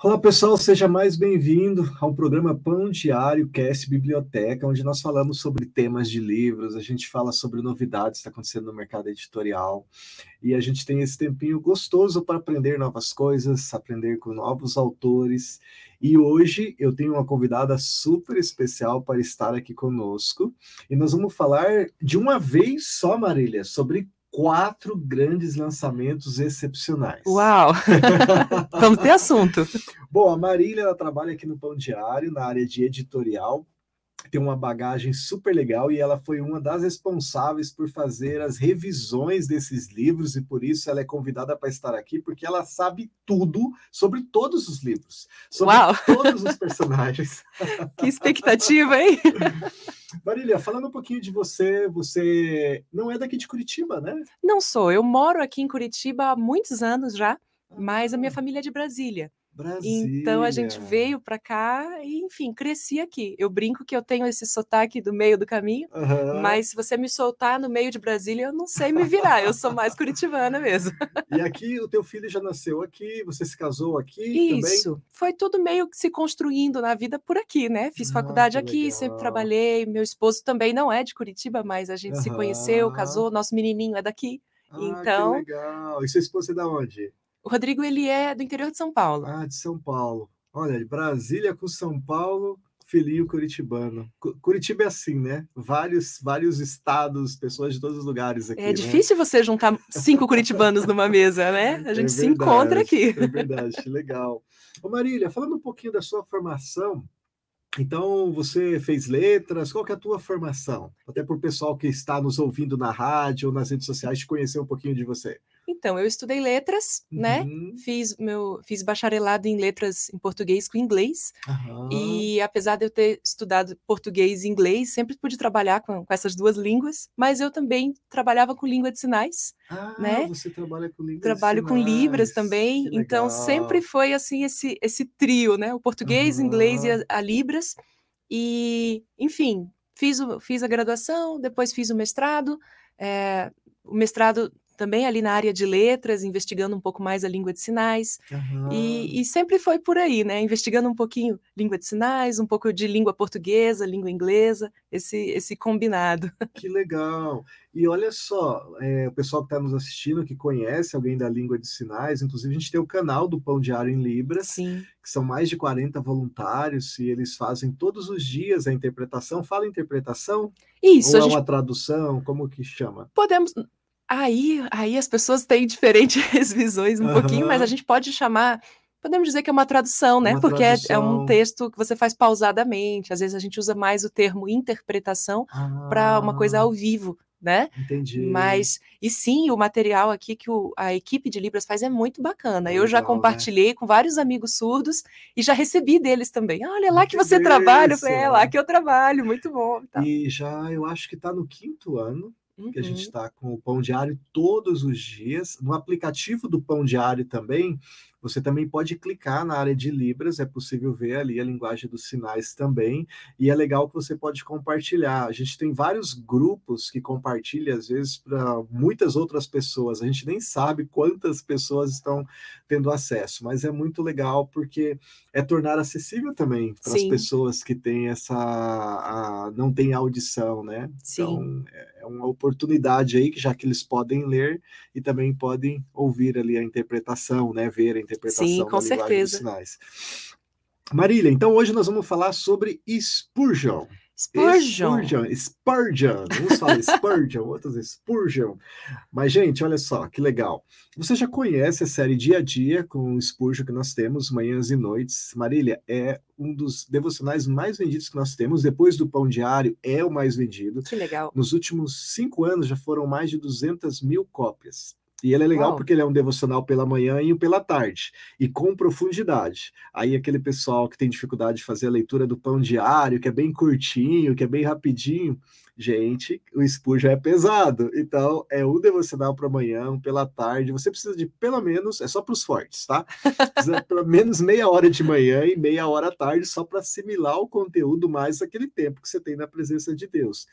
Olá pessoal, seja mais bem-vindo ao programa Pão Diário Cast Biblioteca, onde nós falamos sobre temas de livros, a gente fala sobre novidades que está acontecendo no mercado editorial e a gente tem esse tempinho gostoso para aprender novas coisas, aprender com novos autores. E hoje eu tenho uma convidada super especial para estar aqui conosco e nós vamos falar de uma vez só, Marília, sobre quatro grandes lançamentos excepcionais. Uau! Vamos ter assunto. Bom, a Marília ela trabalha aqui no Pão Diário, na área de editorial, tem uma bagagem super legal e ela foi uma das responsáveis por fazer as revisões desses livros e por isso ela é convidada para estar aqui porque ela sabe tudo sobre todos os livros, sobre Uau. todos os personagens. Que expectativa, hein? Marília, falando um pouquinho de você, você não é daqui de Curitiba, né? Não sou, eu moro aqui em Curitiba há muitos anos já, mas a minha família é de Brasília. Brasília. Então a gente veio para cá e, enfim, cresci aqui. Eu brinco que eu tenho esse sotaque do meio do caminho, Aham. mas se você me soltar no meio de Brasília, eu não sei me virar. Eu sou mais curitibana mesmo. E aqui o teu filho já nasceu aqui, você se casou aqui também? Isso. Foi tudo meio que se construindo na vida por aqui, né? Fiz Ah, faculdade aqui, sempre legal. trabalhei. Meu esposo também não é de Curitiba, mas a gente se conheceu, casou. Nosso menininho é daqui. Ah, Então- que legal. E sua esposa é da onde? O Rodrigo, ele é do interior de São Paulo. Ah, de São Paulo. Olha, de Brasília com São Paulo, filhinho curitibano. Cu- Curitiba é assim, né? Vários, vários estados, pessoas de todos os lugares aqui. É né? difícil você juntar cinco curitibanos numa mesa, né? A gente É se encontra aqui. É verdade, legal. Ô Marília, falando um pouquinho da sua formação, então você fez letras, qual que é a tua formação? Até para o pessoal que está nos ouvindo na rádio ou nas redes sociais te conhecer um pouquinho de você. Então, eu estudei letras, né? Uhum, Fiz meu fiz bacharelado em letras em português com inglês. aham. E apesar de eu ter estudado português e inglês, sempre pude trabalhar com, com essas duas línguas, mas eu também trabalhava com língua de sinais, Ah, né? você trabalha com línguas trabalho com libras sinais, também, então sempre foi assim esse esse trio, né? O português, o inglês e a, a libras. E, enfim, fiz, o, fiz a graduação, depois fiz o mestrado, eh, o mestrado também ali na área de letras, investigando um pouco mais a língua de sinais. Aham. E, e sempre foi por aí, né? Investigando um pouquinho língua de sinais, um pouco de língua portuguesa, língua inglesa, esse, esse combinado. Que legal! E olha só, é, o pessoal que está nos assistindo, que conhece alguém da língua de sinais, inclusive a gente tem o canal do Pão Diário em Libras, Sim. que são mais de 40 voluntários, e eles fazem todos os dias a interpretação. Fala interpretação? Isso, ou é gente uma tradução? Como que chama? podemos. Aí, aí as pessoas têm diferentes visões um pouquinho, mas a gente pode chamar. Podemos dizer que é uma tradução, né? Uma Porque é, é tradução. um texto que você faz pausadamente. Às vezes a gente usa mais o termo interpretação para uma coisa Ah, ao vivo, né? entendi. Mas, e sim, o material aqui que o- a equipe de Libras faz é muito bacana. Eu já né? compartilhei com vários amigos surdos e já recebi deles também. Olha, é lá Ah, que que você trabalha. Eu falei, é lá que eu trabalho, muito bom. tal. E já eu acho que está no quinto ano que a gente Uhum. está com o Pão Diário todos os dias. No aplicativo do Pão Diário também, você também pode clicar na área de Libras, é possível ver ali a linguagem dos sinais também, e é legal que você pode compartilhar. A gente tem vários grupos que compartilham, às vezes, para muitas outras pessoas. A gente nem sabe quantas pessoas estão tendo acesso, mas é muito legal porque é tornar acessível também para as pessoas que têm essa a- não têm audição, né? Sim. Então é uma oportunidade aí já que eles podem ler e também podem ouvir ali a interpretação, né? Ver interpretação Sim, da com dos certeza. sinais. Marília, então hoje nós vamos falar sobre Spurgeon. Spurgeon. Spurgeon, Spurgeon. Uns falam Spurgeon, outros Spurgeon. Mas, gente, olha só, que legal. Você já conhece a série Dia a Dia com o Spurgeon que nós temos, manhãs e noites. Marília, é um dos devocionais mais vendidos que nós temos. Depois do Pão Diário, é o mais vendido. Que legal. Nos últimos cinco anos já foram mais de 200 mil cópias. E ele é legal Uau. porque ele é um devocional pela manhã e um pela tarde, e com profundidade. Aí aquele pessoal que tem dificuldade de fazer a leitura do pão diário, que é bem curtinho, que é bem rapidinho, gente, o Spurgeon é pesado. Então, é um devocional para amanhã, um pela tarde. Você precisa de pelo menos, é só para os fortes, tá? Precisa de pelo menos meia hora de manhã e meia hora à tarde, só para assimilar o conteúdo mais aquele tempo que você tem na presença de Deus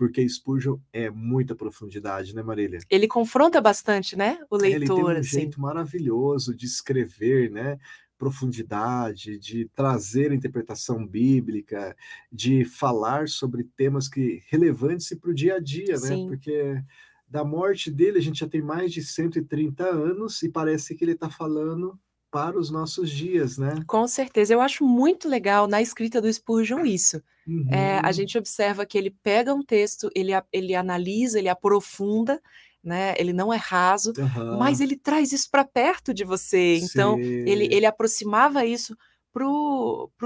porque Spurgeon é muita profundidade, né, Marília? Ele confronta bastante, né? O Ele tem leitor, um assim. jeito maravilhoso de escrever, né? profundidade, de trazer interpretação bíblica, de falar sobre temas que relevantes para o dia a dia, né? Sim. Porque da morte dele a gente já tem mais de 130 anos e parece que ele está falando para os nossos dias, né? Com certeza. Eu acho muito legal na escrita do Spurgeon isso. Uhum. É, a gente observa que ele pega um texto, ele, ele analisa, ele aprofunda, né? Ele não é raso, Aham. mas ele traz isso para perto de você. Então, ele, ele aproximava isso para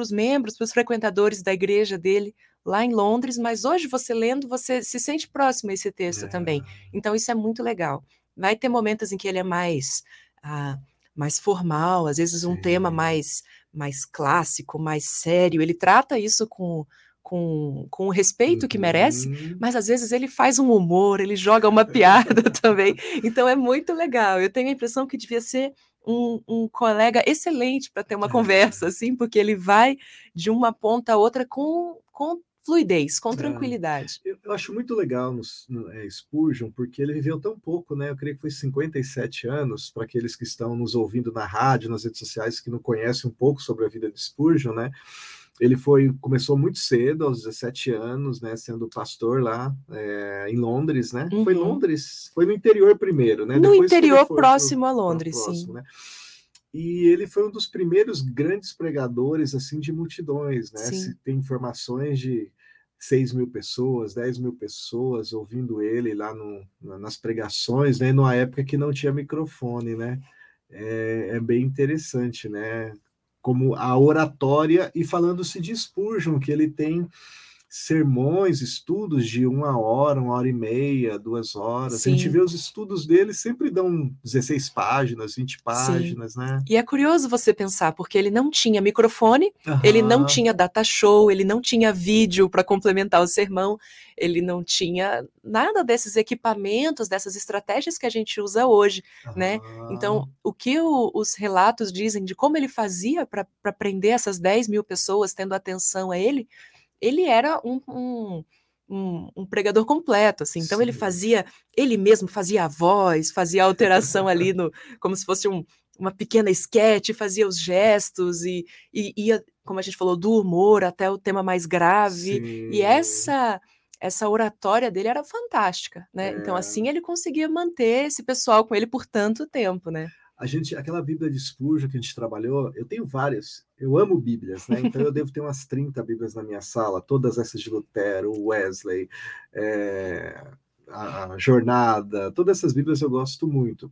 os membros, para os frequentadores da igreja dele lá em Londres, mas hoje você lendo, você se sente próximo a esse texto também. É. Então, isso é muito legal. Vai ter momentos em que ele é mais, ah, mais formal, às vezes um tema Sim. mais, mais clássico, mais sério. Ele trata isso com, com, com o respeito que merece, Uhum. mas às vezes ele faz um humor, ele joga uma piada também. Então é muito legal. Eu tenho a impressão que devia ser um, um colega excelente para ter uma É. conversa, assim, porque ele vai de uma ponta a outra com, com fluidez, com É. tranquilidade. Eu, eu acho muito legal no, no é, Spurgeon, porque ele viveu tão pouco, né? Eu creio que foi 57 anos, para aqueles que estão nos ouvindo na rádio, nas redes sociais, que não conhecem um pouco sobre a vida de Spurgeon, né? Ele foi, começou muito cedo, aos 17 anos, né? Sendo pastor lá é, em Londres, né? Foi em Uhum. Londres, foi no interior primeiro, né? No Depois interior, foi próximo a pro Londres, próximo, sim. né? E ele foi um dos primeiros grandes pregadores assim de multidões, né? Sim. Se tem informações de 6 mil pessoas, 10 mil pessoas ouvindo ele lá no, na- nas pregações, né? Numa época que não tinha microfone, né? É, é bem interessante, né? Como a oratória, e falando-se de Spurgeon, que ele tem sermões, estudos de uma hora, uma hora e meia, duas horas. A gente Sim. vê os estudos dele sempre dão 16 páginas, 20 páginas, né? E é curioso você pensar, porque ele não tinha microfone, ele não tinha data show, ele não tinha vídeo para complementar o sermão, ele não tinha nada desses equipamentos, dessas estratégias que a gente usa hoje, né? aham. Então, o que o- os relatos dizem de como ele fazia para prender essas 10 mil pessoas tendo atenção a ele, ele era um, um, um- um pregador completo, assim. Então, ele Sim. fazia, ele mesmo fazia a voz, fazia a alteração ali no, como se fosse um- uma pequena esquete, fazia os gestos e, e ia, como a gente falou, do humor até o tema mais grave. E Sim. essa essa oratória dele era fantástica, né? Então É. assim ele conseguia manter esse pessoal com ele por tanto tempo, né? A gente, aquela Bíblia de Spurgeon que a gente trabalhou, eu tenho várias. Eu amo Bíblias, né? Então eu devo ter umas 30 Bíblias na minha sala, todas essas de Lutero, Wesley, é, a, Jornada, todas essas Bíblias eu gosto muito.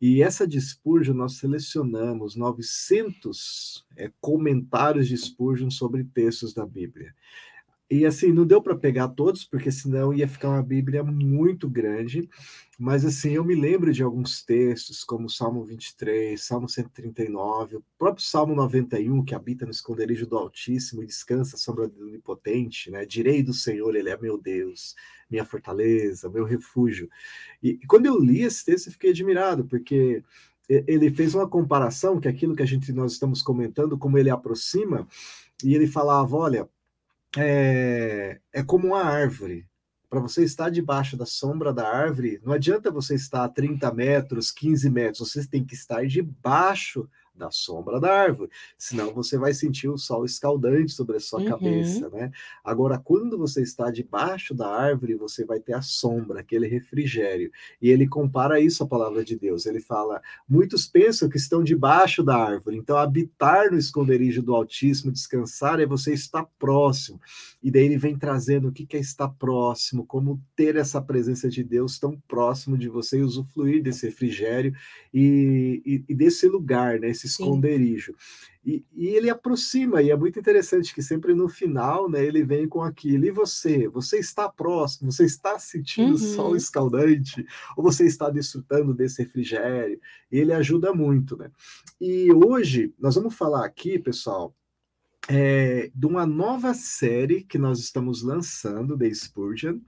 E essa de Spurgeon nós selecionamos 900 é, comentários de Spurgeon sobre textos da Bíblia. E assim, não deu para pegar todos, porque senão ia ficar uma Bíblia muito grande. Mas assim, eu me lembro de alguns textos, como Salmo 23, Salmo 139, o próprio Salmo 91, que habita no esconderijo do Altíssimo e descansa sobre o Onipotente, né? Direi do Senhor, Ele é meu Deus, minha fortaleza, meu refúgio. E, e quando eu li esse texto, eu fiquei admirado, porque ele fez uma comparação, que é aquilo que a gente nós estamos comentando, como ele aproxima, e ele falava, olha, é, é como uma árvore. Para você estar debaixo da sombra da árvore, não adianta você estar a 30 metros, 15 metros, você tem que estar debaixo da sombra da árvore, senão você vai sentir o sol escaldante sobre a sua Uhum. cabeça, né? Agora, quando você está debaixo da árvore, você vai ter a sombra, aquele refrigério. E ele compara isso à palavra de Deus. Ele fala: muitos pensam que estão debaixo da árvore, então habitar no esconderijo do Altíssimo, descansar, é você estar próximo. E daí ele vem trazendo o que é estar próximo, como ter essa presença de Deus tão próximo de você e usufruir desse refrigério e, e- e desse lugar, né, esse Sim. esconderijo. E, e ele aproxima, e é muito interessante que sempre no final, né, ele vem com aquilo. E você? Você está próximo? Você está sentindo o sol Uhum. escaldante? Ou você está desfrutando desse refrigério? E ele ajuda muito, né? E hoje nós vamos falar aqui, pessoal, é, de uma nova série que nós estamos lançando, The Spurgeon.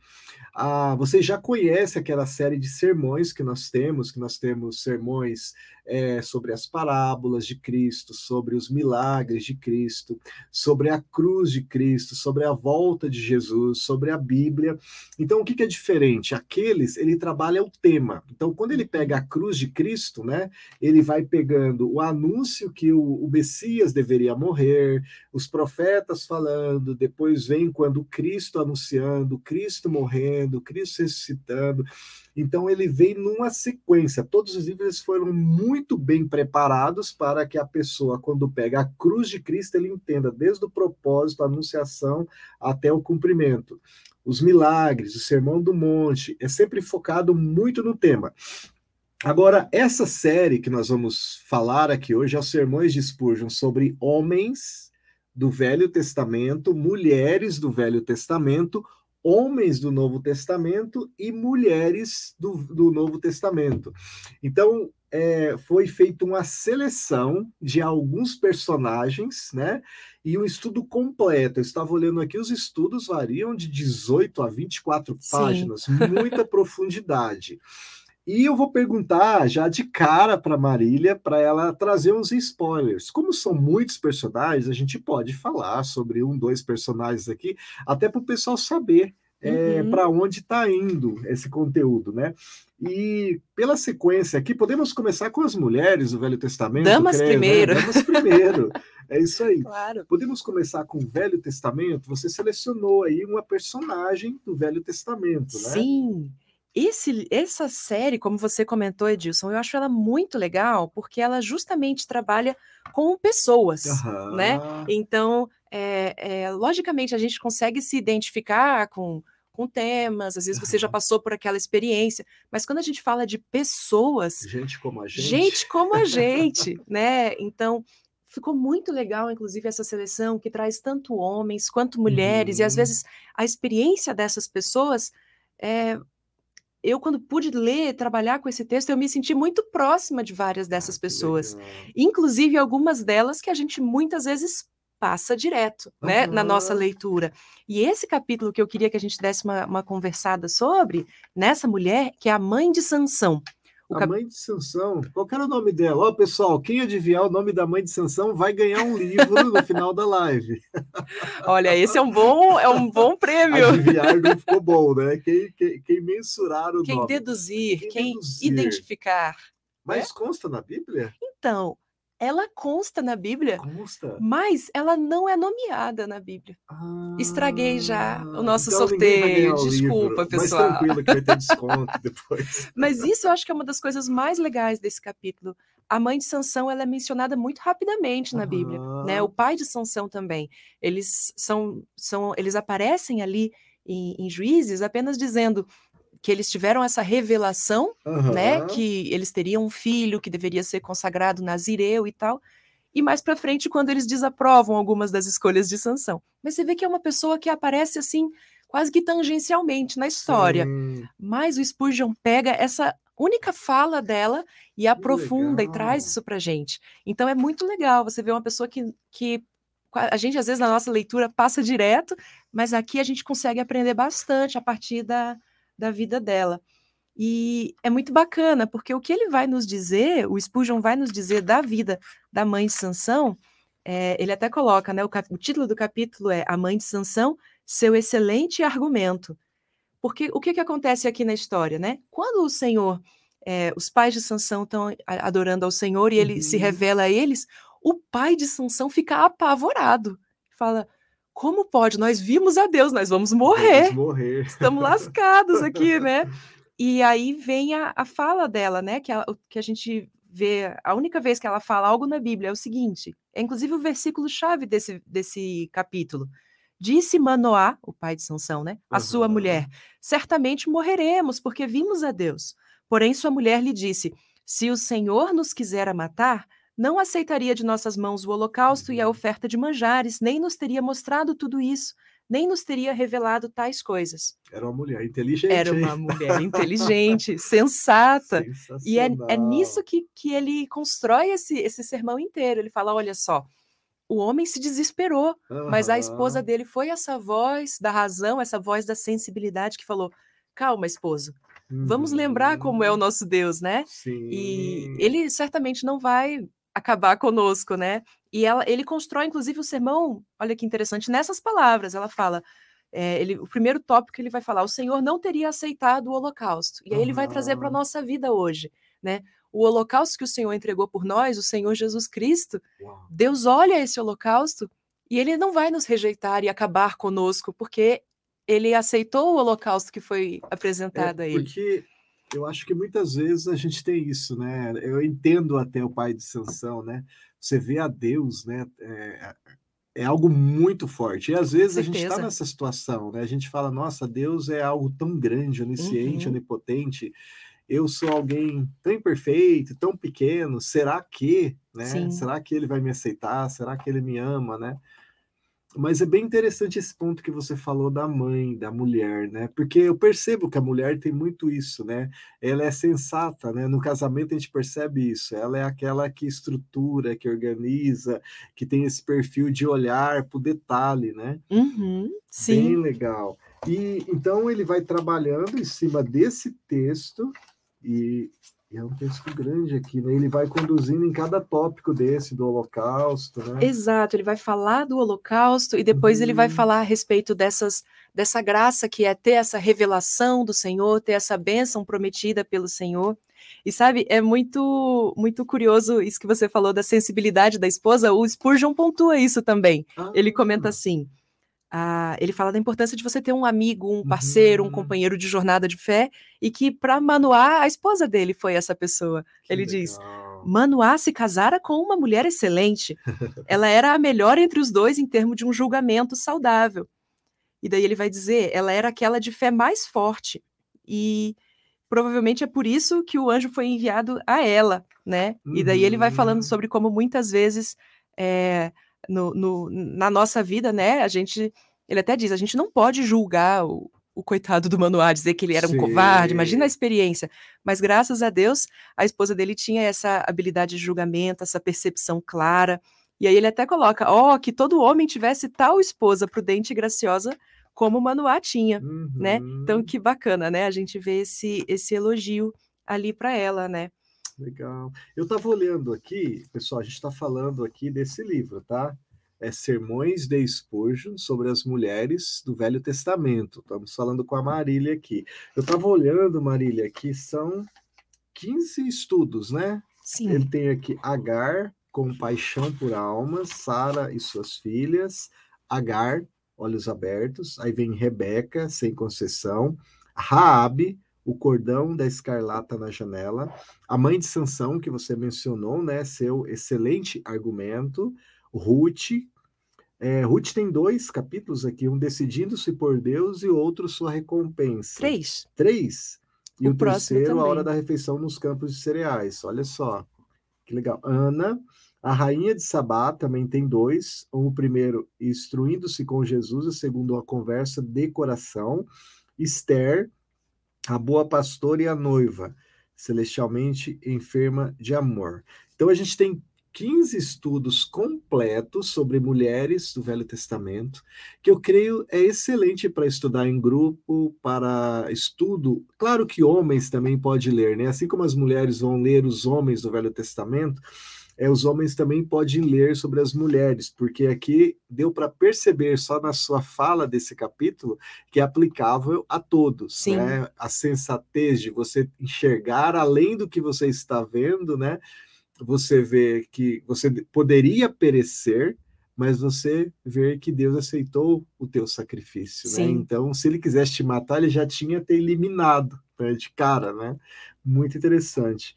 Ah, vocês já conhecem aquela série de sermões que nós temos, que nós temos sermões é, sobre as parábolas de Cristo, sobre os milagres de Cristo, sobre a cruz de Cristo, sobre a volta de Jesus, sobre a Bíblia. Então, o que, que é diferente? Aqueles, ele trabalha o tema. Então, quando ele pega a cruz de Cristo, né, ele vai pegando o anúncio que o, o Messias deveria morrer, os profetas falando, depois vem quando Cristo anunciando, Cristo morrendo, Cristo ressuscitando. Então ele vem numa sequência. Todos os livros foram muito bem preparados para que a pessoa, quando pega a cruz de Cristo, ele entenda desde o propósito, a anunciação até o cumprimento. Os milagres, o sermão do monte, é sempre focado muito no tema. Agora, essa série que nós vamos falar aqui hoje é os Sermões de Spurgeon sobre homens do Velho Testamento, mulheres do Velho Testamento, homens do Novo Testamento e mulheres do, do Novo Testamento. Então, é, foi feita uma seleção de alguns personagens, né? E um estudo completo. Eu estava olhando aqui, os estudos variam de 18 a 24 Sim. páginas, muita profundidade. E eu vou perguntar já de cara para Marília, para ela trazer uns spoilers. Como são muitos personagens, a gente pode falar sobre um, dois personagens aqui, até para o pessoal saber é, uhum. para onde está indo esse conteúdo, né? E pela sequência aqui, podemos começar com as mulheres do Velho Testamento. Damas creio, primeiro. Né? Damas primeiro. É isso aí. Claro. Podemos começar com o Velho Testamento. Você selecionou aí uma personagem do Velho Testamento, né? Sim. Esse, essa série, como você comentou, Edilson, eu acho ela muito legal porque ela justamente trabalha com pessoas, uhum. né? Então, é, é, logicamente, a gente consegue se identificar com, com temas, às vezes você já passou por aquela experiência, mas quando a gente fala de pessoas. Gente como a gente. Gente como a gente, né? Então, ficou muito legal, inclusive, essa seleção que traz tanto homens quanto mulheres, e às uhum. vezes a experiência dessas pessoas é, eu, quando pude ler, trabalhar com esse texto, eu me senti muito próxima de várias dessas ah, pessoas. Legal. Inclusive algumas delas que a gente muitas vezes passa direto, uhum. né, na nossa leitura. E esse capítulo que eu queria que a gente desse uma, uma conversada sobre, nessa mulher, que é a mãe de Sansão. O a cap... mãe de Sansão, qual era o nome dela? Ó, oh, pessoal, quem adivinhar o nome da mãe de Sansão vai ganhar um livro no final da live. Olha, esse é um bom, é um bom prêmio. Adivinhar não ficou bom, né? Quem, quem, quem mensurar o quem nome. Deduzir, quem, quem deduzir, identificar. Mas né? consta na Bíblia? Então, ela consta na Bíblia, consta. mas ela não é nomeada na Bíblia. Ah, Estraguei já o nosso então sorteio. Desculpa, livro, pessoal. Mas tranquilo que vai ter desconto depois. mas isso eu acho que é uma das coisas mais legais desse capítulo. A mãe de Sansão ela é mencionada muito rapidamente na Bíblia, né? O pai de Sansão também. Eles são, são eles aparecem ali em, em Juízes apenas dizendo que eles tiveram essa revelação, uhum. né, que eles teriam um filho que deveria ser consagrado nazireu e tal. E mais para frente, quando eles desaprovam algumas das escolhas de Sansão. Mas você vê que é uma pessoa que aparece assim, quase que tangencialmente na história. Sim. Mas o Spurgeon pega essa única fala dela e aprofunda e traz isso para gente. Então é muito legal você ver uma pessoa que, que a gente às vezes na nossa leitura passa direto, mas aqui a gente consegue aprender bastante a partir da, da vida dela. E é muito bacana, porque o que ele vai nos dizer, o Spurgeon vai nos dizer da vida da mãe de Sansão, é, ele até coloca, né, o, o, título do capítulo é A Mãe de Sansão, seu excelente argumento. Porque o que, que acontece aqui na história, né? Quando o Senhor, é, os pais de Sansão estão adorando ao Senhor e ele uhum. se revela a eles, o pai de Sansão fica apavorado. Fala, como pode? Nós vimos a Deus, nós vamos morrer. Vamos morrer. Estamos lascados aqui, né? E aí vem a, a fala dela, né? Que a, que a gente vê, a única vez que ela fala algo na Bíblia é o seguinte: é inclusive o versículo-chave desse, desse capítulo. Disse Manoá, o pai de Sansão, né? A uhum. sua mulher: certamente morreremos, porque vimos a Deus. Porém, sua mulher lhe disse: Se o Senhor nos quiser matar, não aceitaria de nossas mãos o holocausto e a uhum. oferta de manjares, nem nos teria mostrado tudo isso, nem nos teria revelado tais coisas. Era uma mulher inteligente. Era uma mulher inteligente, sensata. E é, é, nisso que, que ele constrói esse, esse sermão inteiro. Ele fala: olha só, o homem se desesperou, uhum. mas a esposa dele foi essa voz da razão, essa voz da sensibilidade que falou: calma, esposo. Vamos lembrar como é o nosso Deus, né? Sim. E ele certamente não vai acabar conosco, né? E ela, ele constrói, inclusive, o sermão, olha que interessante, nessas palavras. Ela fala: é, ele, o primeiro tópico que ele vai falar, o Senhor não teria aceitado o holocausto. E aí ele vai trazer para a nossa vida hoje, né? O holocausto que o Senhor entregou por nós, o Senhor Jesus Cristo. Deus olha esse holocausto e ele não vai nos rejeitar e acabar conosco, porque ele aceitou o holocausto que foi apresentado É, a ele. porque eu acho que muitas vezes a gente tem isso, né? Eu entendo até o pai de Sansão, né? Você vê a Deus, né? É, é algo muito forte. E às vezes a gente está nessa situação, né? A gente fala, nossa, Deus é algo tão grande, onisciente, Uhum. onipotente. Eu sou alguém tão imperfeito, tão pequeno. Será que, né? Sim. Será que ele vai me aceitar? Será que ele me ama, né? Mas é bem interessante esse ponto que você falou da mãe, da mulher, né? Porque eu percebo que a mulher tem muito isso, né? Ela é sensata, né? No casamento a gente percebe isso. Ela é aquela que estrutura, que organiza, que tem esse perfil de olhar para o detalhe, né? Uhum, Bem sim, legal. E então ele vai trabalhando em cima desse texto e, e é um texto grande aqui, né? Ele vai conduzindo em cada tópico desse do Holocausto, né? exato. Ele vai falar do holocausto e depois ele vai Uhum. falar a respeito dessas, dessa graça que é ter essa revelação do Senhor, ter essa bênção prometida pelo Senhor. E sabe, é muito muito curioso isso que você falou da sensibilidade da esposa. O Spurgeon pontua isso também. Ele comenta Ah, assim. Ah, ele fala da importância de você ter um amigo, um parceiro, um Uhum. companheiro de jornada de fé, e que para Manoá, a esposa dele foi essa pessoa. que Ele diz: legal. Manoá se casara com uma mulher excelente. Ela era a melhor entre os dois em termos de um julgamento saudável. E daí ele vai dizer: ela era aquela de fé mais forte. E provavelmente é por isso que o anjo foi enviado a ela, né? E daí ele vai falando Uhum. sobre como muitas vezes é, no, no- na nossa vida, né? A gente, ele até diz, a gente não pode julgar o, o coitado do Manoá, dizer que ele era um covarde. Imagina a experiência. Mas graças a Deus, a esposa dele tinha essa habilidade de julgamento, essa percepção clara. E aí ele até coloca, ó, que todo homem tivesse tal esposa prudente e graciosa como Manoá tinha, né? Então Uhum. que bacana, né? A gente vê esse esse elogio ali para ela, né? Legal. Eu estava olhando aqui, pessoal, a gente está falando aqui desse livro, tá? É Sermões de Spurgeon sobre as mulheres do Velho Testamento. Estamos falando com a Marília aqui. Eu estava olhando, Marília, aqui são 15 estudos, né? Sim. Ele tem aqui Agar, com paixão por almas, Sara e suas filhas, Agar, olhos abertos, aí vem Rebeca, sem concessão, Raabe, o cordão da escarlata na janela, a mãe de Sansão, que você mencionou, né, seu excelente argumento, Ruth, é, Ruth tem dois capítulos aqui, um decidindo-se por Deus e outro sua recompensa. Três. Três. E O o, terceiro, a também. hora da refeição nos campos de cereais. Olha só, que legal. Ana, a rainha de Sabá, também tem dois. O primeiro, instruindo-se com Jesus, o segundo, a conversa de coração. Esther, a boa pastora e a noiva, celestialmente enferma de amor. Então a gente tem 15 estudos completos sobre mulheres do Velho Testamento, que eu creio é excelente para estudar em grupo, para estudo. Claro que homens também podem ler, né? Assim como as mulheres vão ler os homens do Velho Testamento, é, os homens também podem ler sobre as mulheres, porque aqui deu para perceber só na sua fala desse capítulo que é aplicável a todos, Sim. né? A sensatez de você enxergar além do que você está vendo, né? Você vê que você poderia perecer, mas você vê que Deus aceitou o teu sacrifício, né? Sim. Então, se ele quisesse te matar, ele já tinha te eliminado né, de cara, né? Muito interessante.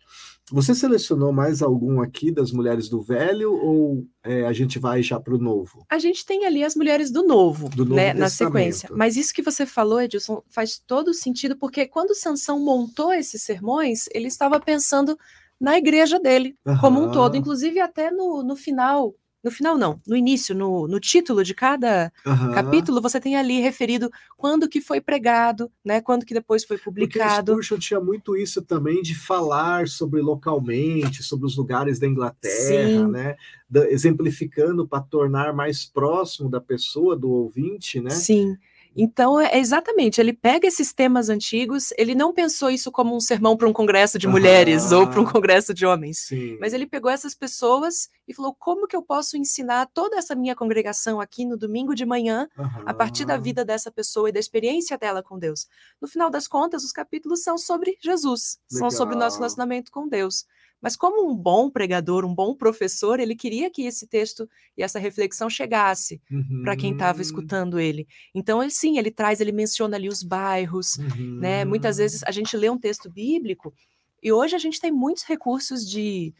Você selecionou mais algum aqui das mulheres do velho ou é, a gente vai já para o novo? A gente tem ali as mulheres do novo, Do Novo né, na sequência. Mas isso que você falou, Edilson, faz todo sentido, porque quando Sansão montou esses sermões, ele estava pensando na igreja dele, como um todo. Inclusive, até no, no final, no final não, no início, no, no título de cada Aham. capítulo, você tem ali referido quando que foi pregado, né? Quando que depois foi Porque publicado. Spurgeon tinha muito isso também de falar sobre localmente, sobre os lugares da Inglaterra, Sim. né? Da- exemplificando para tornar mais próximo da pessoa, do ouvinte, né? Sim. Então, é exatamente, ele pega esses temas antigos, ele não pensou isso como um sermão para um congresso de mulheres ou para um congresso de homens, Sim. mas ele pegou essas pessoas e falou: como que eu posso ensinar toda essa minha congregação aqui no domingo de manhã, a partir da vida dessa pessoa e da experiência dela com Deus? No final das contas, os capítulos são sobre Jesus, são sobre o nosso Legal. relacionamento com Deus. Mas como um bom pregador, um bom professor, ele queria que esse texto e essa reflexão chegasse para quem estava Uhum. escutando ele. Então, ele, sim, ele traz, ele menciona ali os bairros, né? Muitas Uhum. vezes a gente lê um texto bíblico e hoje a gente tem muitos recursos de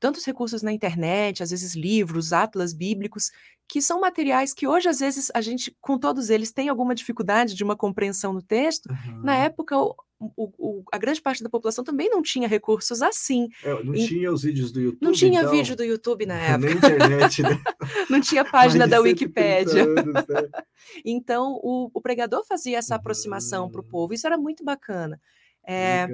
tantos recursos na internet, às vezes livros, atlas bíblicos, que são materiais que hoje às vezes a gente, com todos eles, tem alguma dificuldade de uma compreensão no texto. Na Aham. época, o- o- a grande parte da população também não tinha recursos assim. É, não E- tinha os vídeos do YouTube, Não tinha então? vídeo do YouTube na época, Nem internet, né? não tinha página da 130 Wikipédia. anos, né? Então, o, o pregador fazia essa aproximação para o Uhum. povo, isso era muito bacana. É,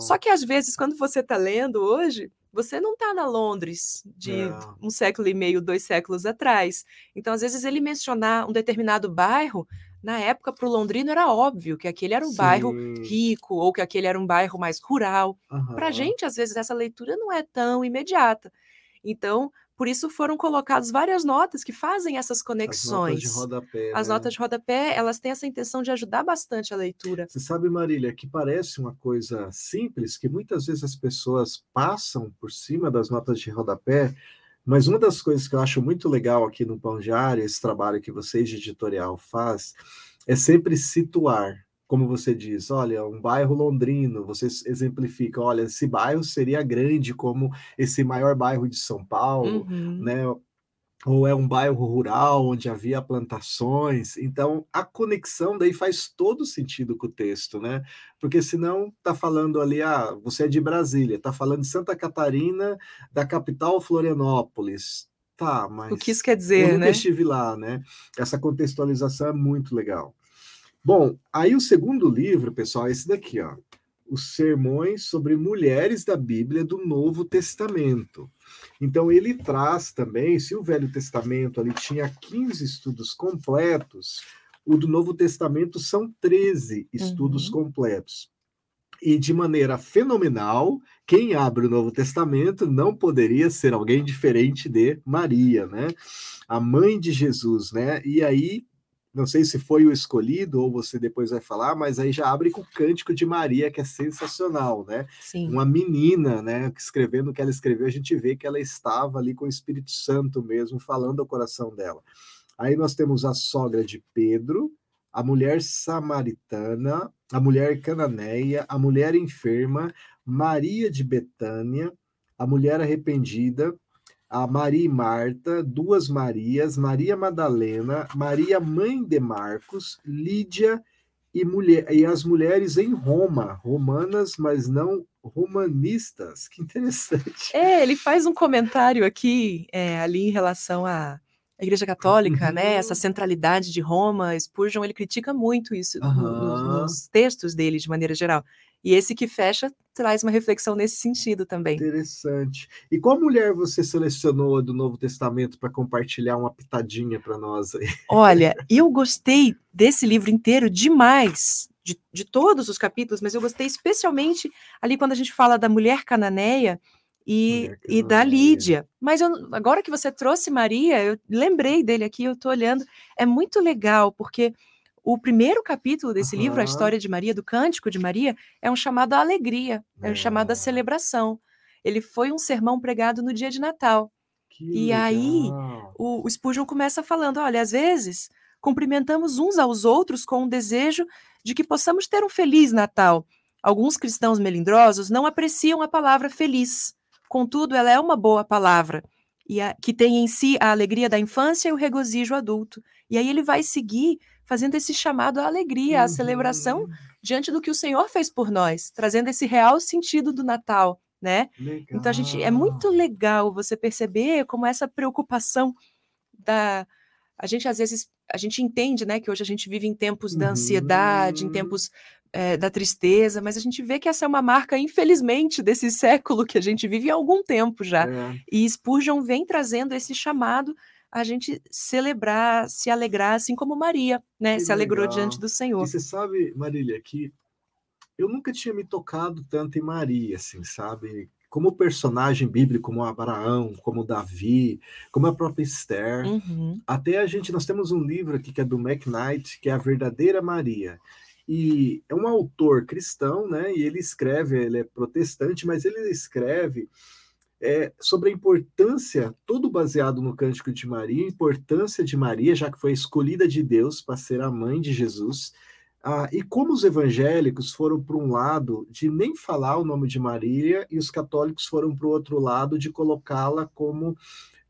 só que às vezes, quando você está lendo hoje, você não está na Londres de É. um século e meio, dois séculos atrás. Então, às vezes, ele mencionar um determinado bairro, na época, para o londrino era óbvio que aquele era um bairro Sim. rico ou que aquele era um bairro mais rural. Para a gente, às vezes, essa leitura não é tão imediata. Então, por isso foram colocadas várias notas que fazem essas As notas de conexões. rodapé, As né? notas de rodapé, elas têm essa intenção de ajudar bastante a leitura. Você sabe, Marília, que parece uma coisa simples, que muitas vezes as pessoas passam por cima das notas de rodapé, mas uma das coisas que eu acho muito legal aqui no Pão Diário, esse trabalho que vocês de editorial faz, é sempre situar. Como você diz, olha, um bairro londrino, você exemplifica, olha, esse bairro seria grande como esse maior bairro de São Paulo, Uhum. né? Ou é um bairro rural onde havia plantações. Então, a conexão daí faz todo sentido com o texto, né? Porque senão tá falando ali, ah, você é de Brasília, tá falando de Santa Catarina, da capital Florianópolis. Tá, mas O que isso quer eu dizer, nunca né? estive lá, né? Essa contextualização é muito legal. Bom, aí o segundo livro, pessoal, é esse daqui, ó. Os Sermões sobre Mulheres da Bíblia do Novo Testamento. Então, ele traz também, se o Velho Testamento ali tinha 15 estudos completos, o do Novo Testamento são 13 estudos Uhum. completos. E de maneira fenomenal, quem abre o Novo Testamento não poderia ser alguém diferente de Maria, né? A mãe de Jesus, né? E aí, não sei se foi o escolhido ou você depois vai falar, mas aí já abre com o cântico de Maria, que é sensacional, né? Sim. Uma menina, né? Escrevendo o que ela escreveu, a gente vê que ela estava ali com o Espírito Santo mesmo, falando ao coração dela. Aí nós temos a sogra de Pedro, a mulher samaritana, a mulher cananeia, a mulher enferma, Maria de Betânia, a mulher arrependida, a Maria e Marta, duas Marias, Maria Madalena, Maria mãe de Marcos, Lídia e, mulher, e as mulheres em Roma, romanas, mas não romanistas. Que interessante. É, ele faz um comentário aqui, é, ali em relação à Igreja Católica, né? Essa Uhum. centralidade de Roma, Spurgeon, ele critica muito isso no- no- Aham. nos textos dele, de maneira geral. E esse que fecha traz uma reflexão nesse sentido também. Interessante. E qual mulher você selecionou do Novo Testamento para compartilhar uma pitadinha para nós aí? Olha, eu gostei desse livro inteiro demais, de, de todos os capítulos, mas eu gostei especialmente ali quando a gente fala da mulher cananeia e, Mulher e da cananeia. Lídia. Mas eu- agora que você trouxe Maria, eu lembrei dele aqui, eu estou olhando, é muito legal, porque o primeiro capítulo desse livro, a história de Maria, do Cântico de Maria, é um chamado à alegria, é um chamado à celebração. Ele foi um sermão pregado no dia de Natal. Que E aí, legal. o, o Spurgeon começa falando: olha, às vezes cumprimentamos uns aos outros com o desejo de que possamos ter um feliz Natal. Alguns cristãos melindrosos não apreciam a palavra feliz. Contudo, ela é uma boa palavra, e a- que tem em si a alegria da infância e o regozijo adulto. E aí ele vai seguir fazendo esse chamado à alegria, à celebração Uhum. diante do que o Senhor fez por nós, trazendo esse real sentido do Natal, né? Então a gente é muito Legal. legal você perceber como essa preocupação da a gente às vezes a gente entende, né, que hoje a gente vive em tempos da ansiedade, em Uhum. tempos eh, da tristeza, mas a gente vê que essa é uma marca, infelizmente, desse século que a gente vive há algum tempo já. É. E Spurgeon vem trazendo esse chamado a gente celebrar, se alegrar, assim como Maria, né? Que se alegrou legal. diante do Senhor. E você sabe, Marília, que eu nunca tinha me tocado tanto em Maria, assim, sabe? Como personagem bíblico, como Abraão, como Davi, como a própria Esther. Uhum. Até a gente, nós temos um livro aqui que é do McKnight, que é A Verdadeira Maria. E é um autor cristão, né? E ele escreve, ele é protestante, mas ele escreve é, sobre a importância, todo baseado no Cântico de Maria, a importância de Maria, já que foi escolhida de Deus para ser a mãe de Jesus. Ah, e como os evangélicos foram para um lado de nem falar o nome de Maria, e os católicos foram para o outro lado de colocá-la como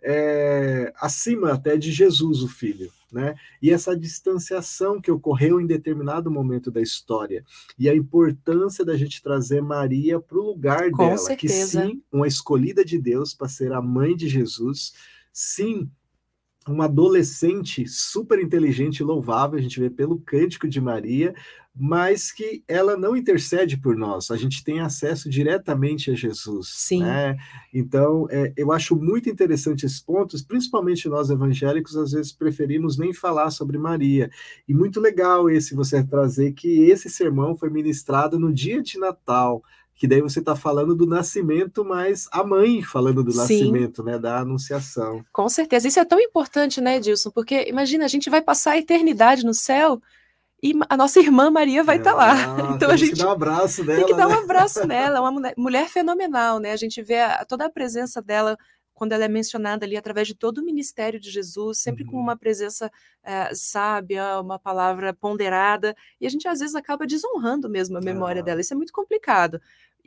é, acima até de Jesus, o Filho. Né? E essa distanciação que ocorreu em determinado momento da história e a importância da gente trazer Maria para o lugar Com dela, certeza. que sim, uma escolhida de Deus para ser a mãe de Jesus, sim, uma adolescente super inteligente e louvável, a gente vê pelo cântico de Maria, mas que ela não intercede por nós, a gente tem acesso diretamente a Jesus. Sim. Né? Então, é, eu acho muito interessante esses pontos, principalmente nós evangélicos, às vezes preferimos nem falar sobre Maria. E muito legal esse você trazer que esse sermão foi ministrado no dia de Natal, que daí você está falando do nascimento, mas a mãe falando do Sim. nascimento, né, da anunciação. Com certeza. Isso é tão importante, né, Edilson? Porque imagina, a gente vai passar a eternidade no céu e a nossa irmã Maria vai estar lá. Ah, Então a temos que gente dar um abraço dela, tem que dar né? um abraço nela, é uma mulher, fenomenal, né? A gente vê a- toda a presença dela quando ela é mencionada ali através de todo o ministério de Jesus, sempre com Uhum. uma presença eh, sábia, uma palavra ponderada, e a gente às vezes acaba desonrando mesmo a memória Ah. dela. Isso é muito complicado.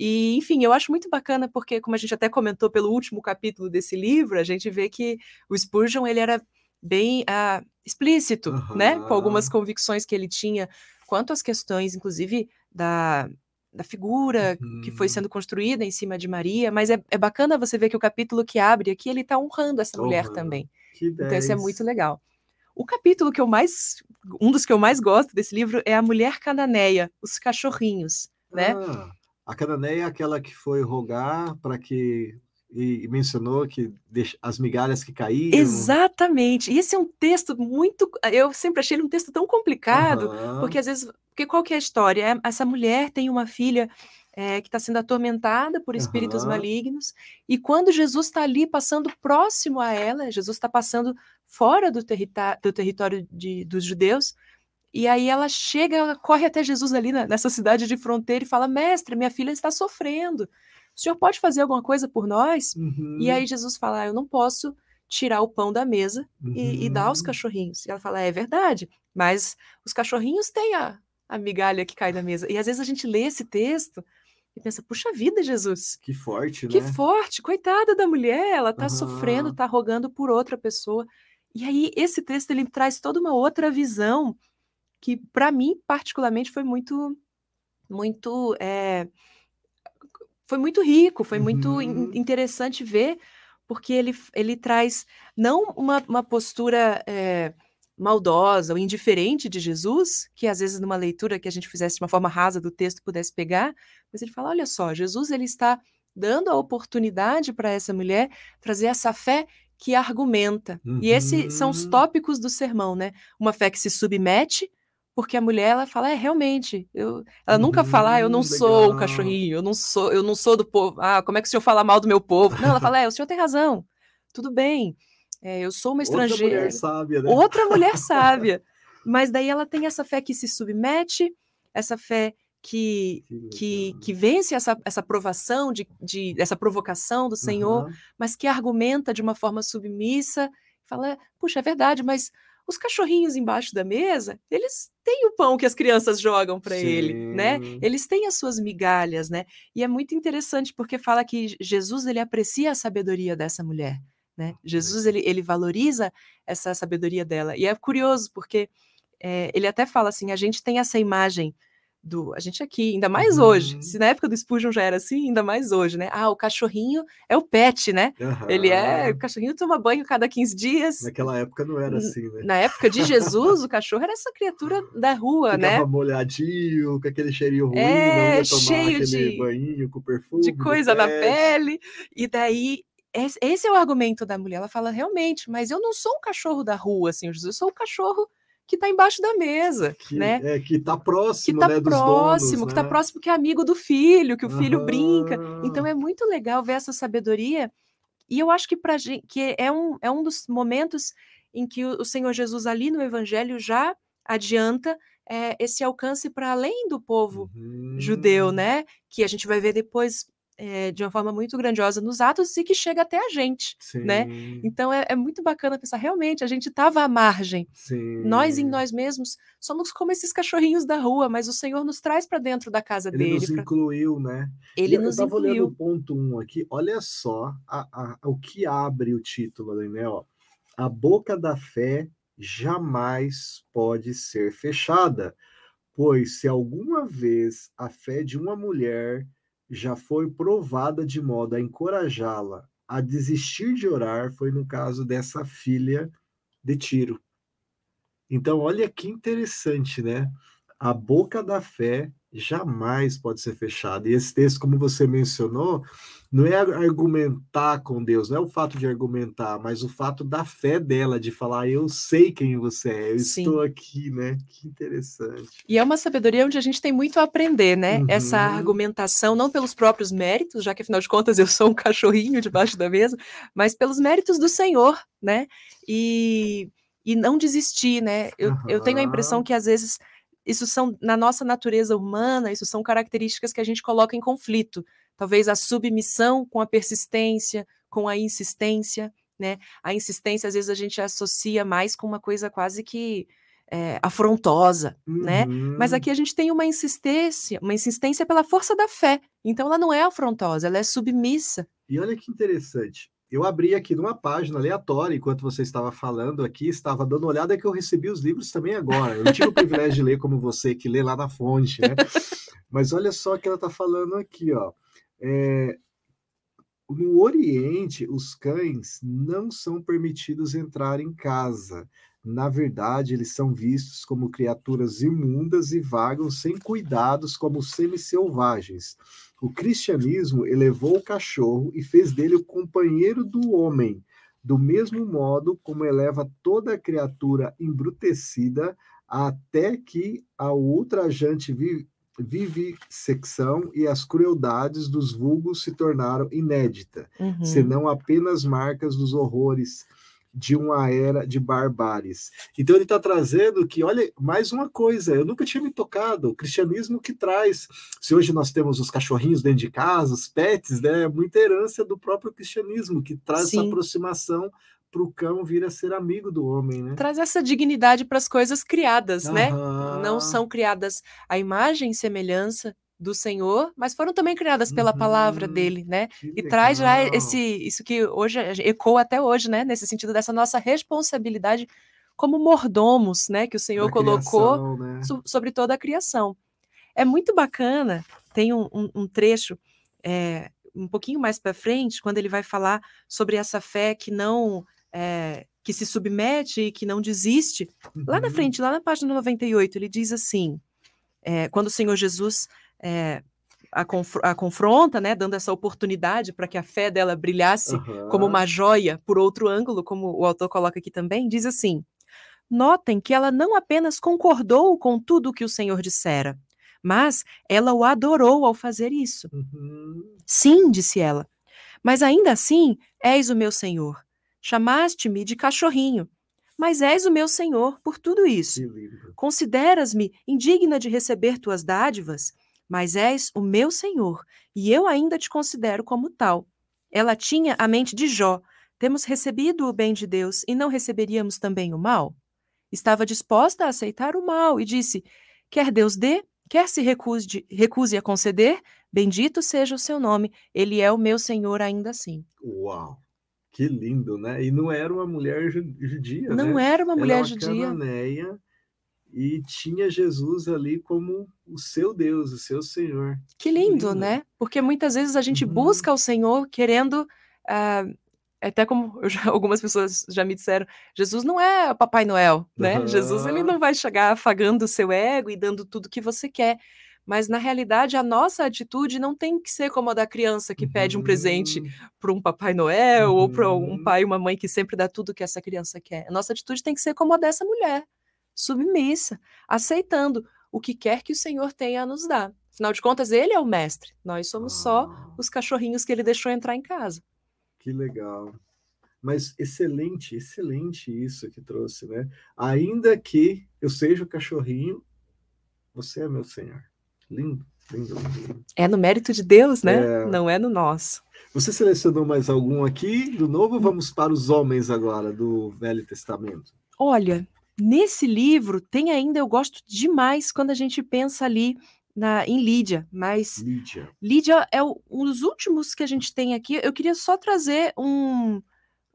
E, enfim, eu acho muito bacana porque, como a gente até comentou pelo último capítulo desse livro, a gente vê que o Spurgeon ele era bem ah, explícito, né, com algumas convicções que ele tinha quanto às questões, inclusive da, da figura que foi Uhum. sendo construída em cima de Maria, mas é, é bacana você ver que o capítulo que abre aqui ele está honrando essa mulher Honrando. também. Que Então isso é 10. muito legal. O capítulo que eu mais, um dos que eu mais gosto desse livro é a mulher cananeia, os cachorrinhos, né? Ah, a Cananeia é aquela que foi rogar para que e, mencionou que as migalhas que caíam. Exatamente. E esse é um texto muito, eu sempre achei ele um texto tão complicado, Aham. porque às vezes, porque qual que é a história? É, essa mulher tem uma filha é, que está sendo atormentada por espíritos Aham. malignos, e quando Jesus está ali passando próximo a ela, Jesus está passando fora do, do território de- dos judeus, e aí ela chega, ela corre até Jesus ali na- nessa cidade de fronteira e fala: Mestre, minha filha está sofrendo. O senhor pode fazer alguma coisa por nós? E Uhum, aí Jesus fala: "Ah, Eu não posso tirar o pão da mesa e, e dar aos uhum. cachorrinhos. E ela fala: É verdade, mas os cachorrinhos têm a, a migalha que cai da mesa. E às vezes a gente lê esse texto e pensa: Puxa vida, Jesus, Que forte, que né? forte, coitada da mulher, ela está sofrendo, Aham. está rogando por outra pessoa. E aí esse texto ele traz toda uma outra visão que para mim particularmente foi muito muito é, foi muito rico, foi muito Uhum. interessante ver, porque ele, ele traz não uma, uma postura é, maldosa ou indiferente de Jesus, que às vezes numa leitura que a gente fizesse de uma forma rasa do texto pudesse pegar, mas ele fala, olha só, Jesus ele está dando a oportunidade para essa mulher trazer essa fé que argumenta. E esses são os Uhum. tópicos do sermão, né? Uma fé que se submete, porque a mulher ela fala, é realmente, eu, ela nunca fala, ah, eu não Uhum, sou o legal. cachorrinho, eu não sou, eu não sou do povo. Ah, como é que o senhor fala mal do meu povo? Não, ela fala, é, o senhor tem razão. Tudo bem. é, eu sou uma Outra mulher estrangeira. sábia, né? Outra mulher sábia. Mas daí ela tem essa fé que se submete, essa fé que Que que, legal. vence essa, essa provação, de, de, essa provocação do Senhor, Aham. mas que argumenta de uma forma submissa, fala, puxa, é verdade, mas os cachorrinhos embaixo da mesa, eles têm o pão que as crianças jogam para ele, né? Eles têm as suas migalhas, né? E é muito interessante porque fala que Jesus ele aprecia a sabedoria dessa mulher, né? Jesus ele, ele valoriza essa sabedoria dela. E é curioso porque é, ele até fala assim, a gente tem essa imagem do a gente aqui, ainda mais hoje. Uhum. Se na época do Spurgeon já era assim, ainda mais hoje, né? Ah, o cachorrinho é o pet, né? Ele é, o cachorrinho toma banho cada 15 dias. Naquela época não era assim, né? Na época de Jesus, o cachorro era essa criatura da rua, né? Ficava molhadinho, com aquele cheirinho ruim, É, ia tomar cheio de- banhinho com perfume. de coisa na pele. E daí esse é o argumento da mulher. Ela fala, realmente, mas eu não sou um cachorro da rua, Senhor Jesus, eu sou o cachorro que está embaixo da mesa, que, né? É, que está próximo, que tá né, próximo, donos, que está né? próximo, que é amigo do filho, que o filho Aham. brinca. Então é muito legal ver essa sabedoria. E eu acho que para que é um, é um dos momentos em que o, o Senhor Jesus ali no Evangelho já adianta é, esse alcance para além do povo judeu, Hum, né? Que a gente vai ver depois é, de uma forma muito grandiosa nos Atos e que chega até a gente, né? Sim, Então é, é muito bacana pensar, realmente, a gente estava à margem. sim. Nós em nós mesmos somos como esses cachorrinhos da rua, mas o Senhor nos traz para dentro da casa Ele dele. nos pra- incluiu, né? Ele eu nos estava olhando o incluiu. ponto 1 um aqui, olha só a- a- o que abre o título ali, né? Ó, a boca da fé jamais pode ser fechada, pois se alguma vez a fé de uma mulher já foi provada de modo a encorajá-la a desistir de orar, foi no caso dessa filha de Tiro. Então, olha que interessante, né? A boca da fé jamais pode ser fechada. E esse texto, como você mencionou, não é argumentar com Deus, não é o fato de argumentar, mas o fato da fé dela, de falar, eu sei quem você é, eu Sim. estou aqui, né? Que interessante. E é uma sabedoria onde a gente tem muito a aprender, né? Essa Uhum. argumentação, não pelos próprios méritos, já que afinal de contas eu sou um cachorrinho debaixo da mesa, mas pelos méritos do Senhor, né? E, e não desistir, né? Eu, eu tenho a impressão que às vezes isso são, na nossa natureza humana, isso são características que a gente coloca em conflito. Talvez a submissão com a persistência, com a insistência, né? A insistência, às vezes, a gente associa mais com uma coisa quase que é, afrontosa, né? Mas Uhum. aqui a gente tem uma insistência, uma insistência pela força da fé. Então ela não é afrontosa, ela é submissa. E olha que interessante. Eu abri aqui numa página aleatória, enquanto você estava falando aqui, estava dando olhada que eu recebi os livros também agora. Eu tive o privilégio de ler como você, que lê lá na fonte, né? Mas olha só o que ela está falando aqui, ó. É, no Oriente, os cães não são permitidos entrar em casa. Na verdade, eles são vistos como criaturas imundas e vagam sem cuidados como semi-selvagens. O cristianismo elevou o cachorro e fez dele o companheiro do homem, do mesmo modo como eleva toda criatura embrutecida até que a ultrajante vi vivissecção e as crueldades dos vulgos se tornaram inédita, Uhum. senão apenas marcas dos horrores de uma era de barbáries. Então ele está trazendo que, olha, mais uma coisa, eu nunca tinha me tocado, o cristianismo que traz, se hoje nós temos os cachorrinhos dentro de casa, os pets, né, é muita herança do próprio cristianismo, que traz essa Sim. aproximação para o cão vir a ser amigo do homem, né? Traz essa dignidade para as coisas criadas, né? Não Aham. são criadas à imagem e semelhança do Senhor, mas foram também criadas pela palavra Uhum. dele, né? E traz já esse isso que hoje ecoa até hoje, né? Nesse sentido dessa nossa responsabilidade como mordomos, né? Que o Senhor colocou criação, né? so- sobre toda a criação. É muito bacana, tem um, um- um trecho é, um pouquinho mais para frente, quando ele vai falar sobre essa fé que não é, que se submete e que não desiste. Lá na Uhum. frente, lá na página 98, ele diz assim: é, quando o Senhor Jesus é, a, confr- a confronta, né, dando essa oportunidade para que a fé dela brilhasse como Aham. uma joia por outro ângulo, como o autor coloca aqui também, diz assim: Notem que ela não apenas concordou com tudo o que o Senhor dissera, mas ela o adorou ao fazer isso. Uhum. Sim, disse ela, mas ainda assim és o meu Senhor. Chamaste-me de cachorrinho, mas és o meu Senhor por tudo isso. Consideras-me indigna de receber tuas dádivas, mas és o meu Senhor, e eu ainda te considero como tal. Ela tinha a mente de Jó. Temos recebido o bem de Deus e não receberíamos também o mal? Estava disposta a aceitar o mal e disse: Quer Deus dê, quer se recuse, recuse a conceder, bendito seja o seu nome, ele é o meu Senhor ainda assim. Uau! Que lindo, né? E não era uma mulher ju- judia, Não né? era uma Ela mulher é uma judia. cananeia e tinha Jesus ali como o seu Deus, o seu Senhor. Que lindo, lindo. né? Porque muitas vezes a gente Uhum. busca o Senhor querendo. ah, até como já- algumas pessoas já me disseram, Jesus não é Papai Noel, né? Aham. Jesus ele não vai chegar afagando o seu ego e dando tudo que você quer. mas na realidade a nossa atitude não tem que ser como a da criança que uhum. pede um presente uhum. para um Papai Noel uhum. ou para um pai e uma mãe que sempre dá tudo que essa criança quer. A nossa atitude tem que ser como a dessa mulher, submissa, aceitando o que quer que o Senhor tenha a nos dar. Afinal de contas, ele é o mestre. Nós somos ah. só os cachorrinhos que ele deixou entrar em casa. Que legal. Mas excelente, excelente isso que trouxe, né? Ainda que eu seja o cachorrinho, você é meu Senhor. Lindo, lindo, lindo. É no mérito de Deus, né? É... Não é no nosso. Você selecionou mais algum aqui do novo? Vamos para os homens agora do Velho Testamento. Olha, nesse livro tem ainda, eu gosto demais quando a gente pensa ali na, em Lídia, mas Lídia, Lídia é o, um dos últimos que a gente tem aqui. Eu queria só trazer um,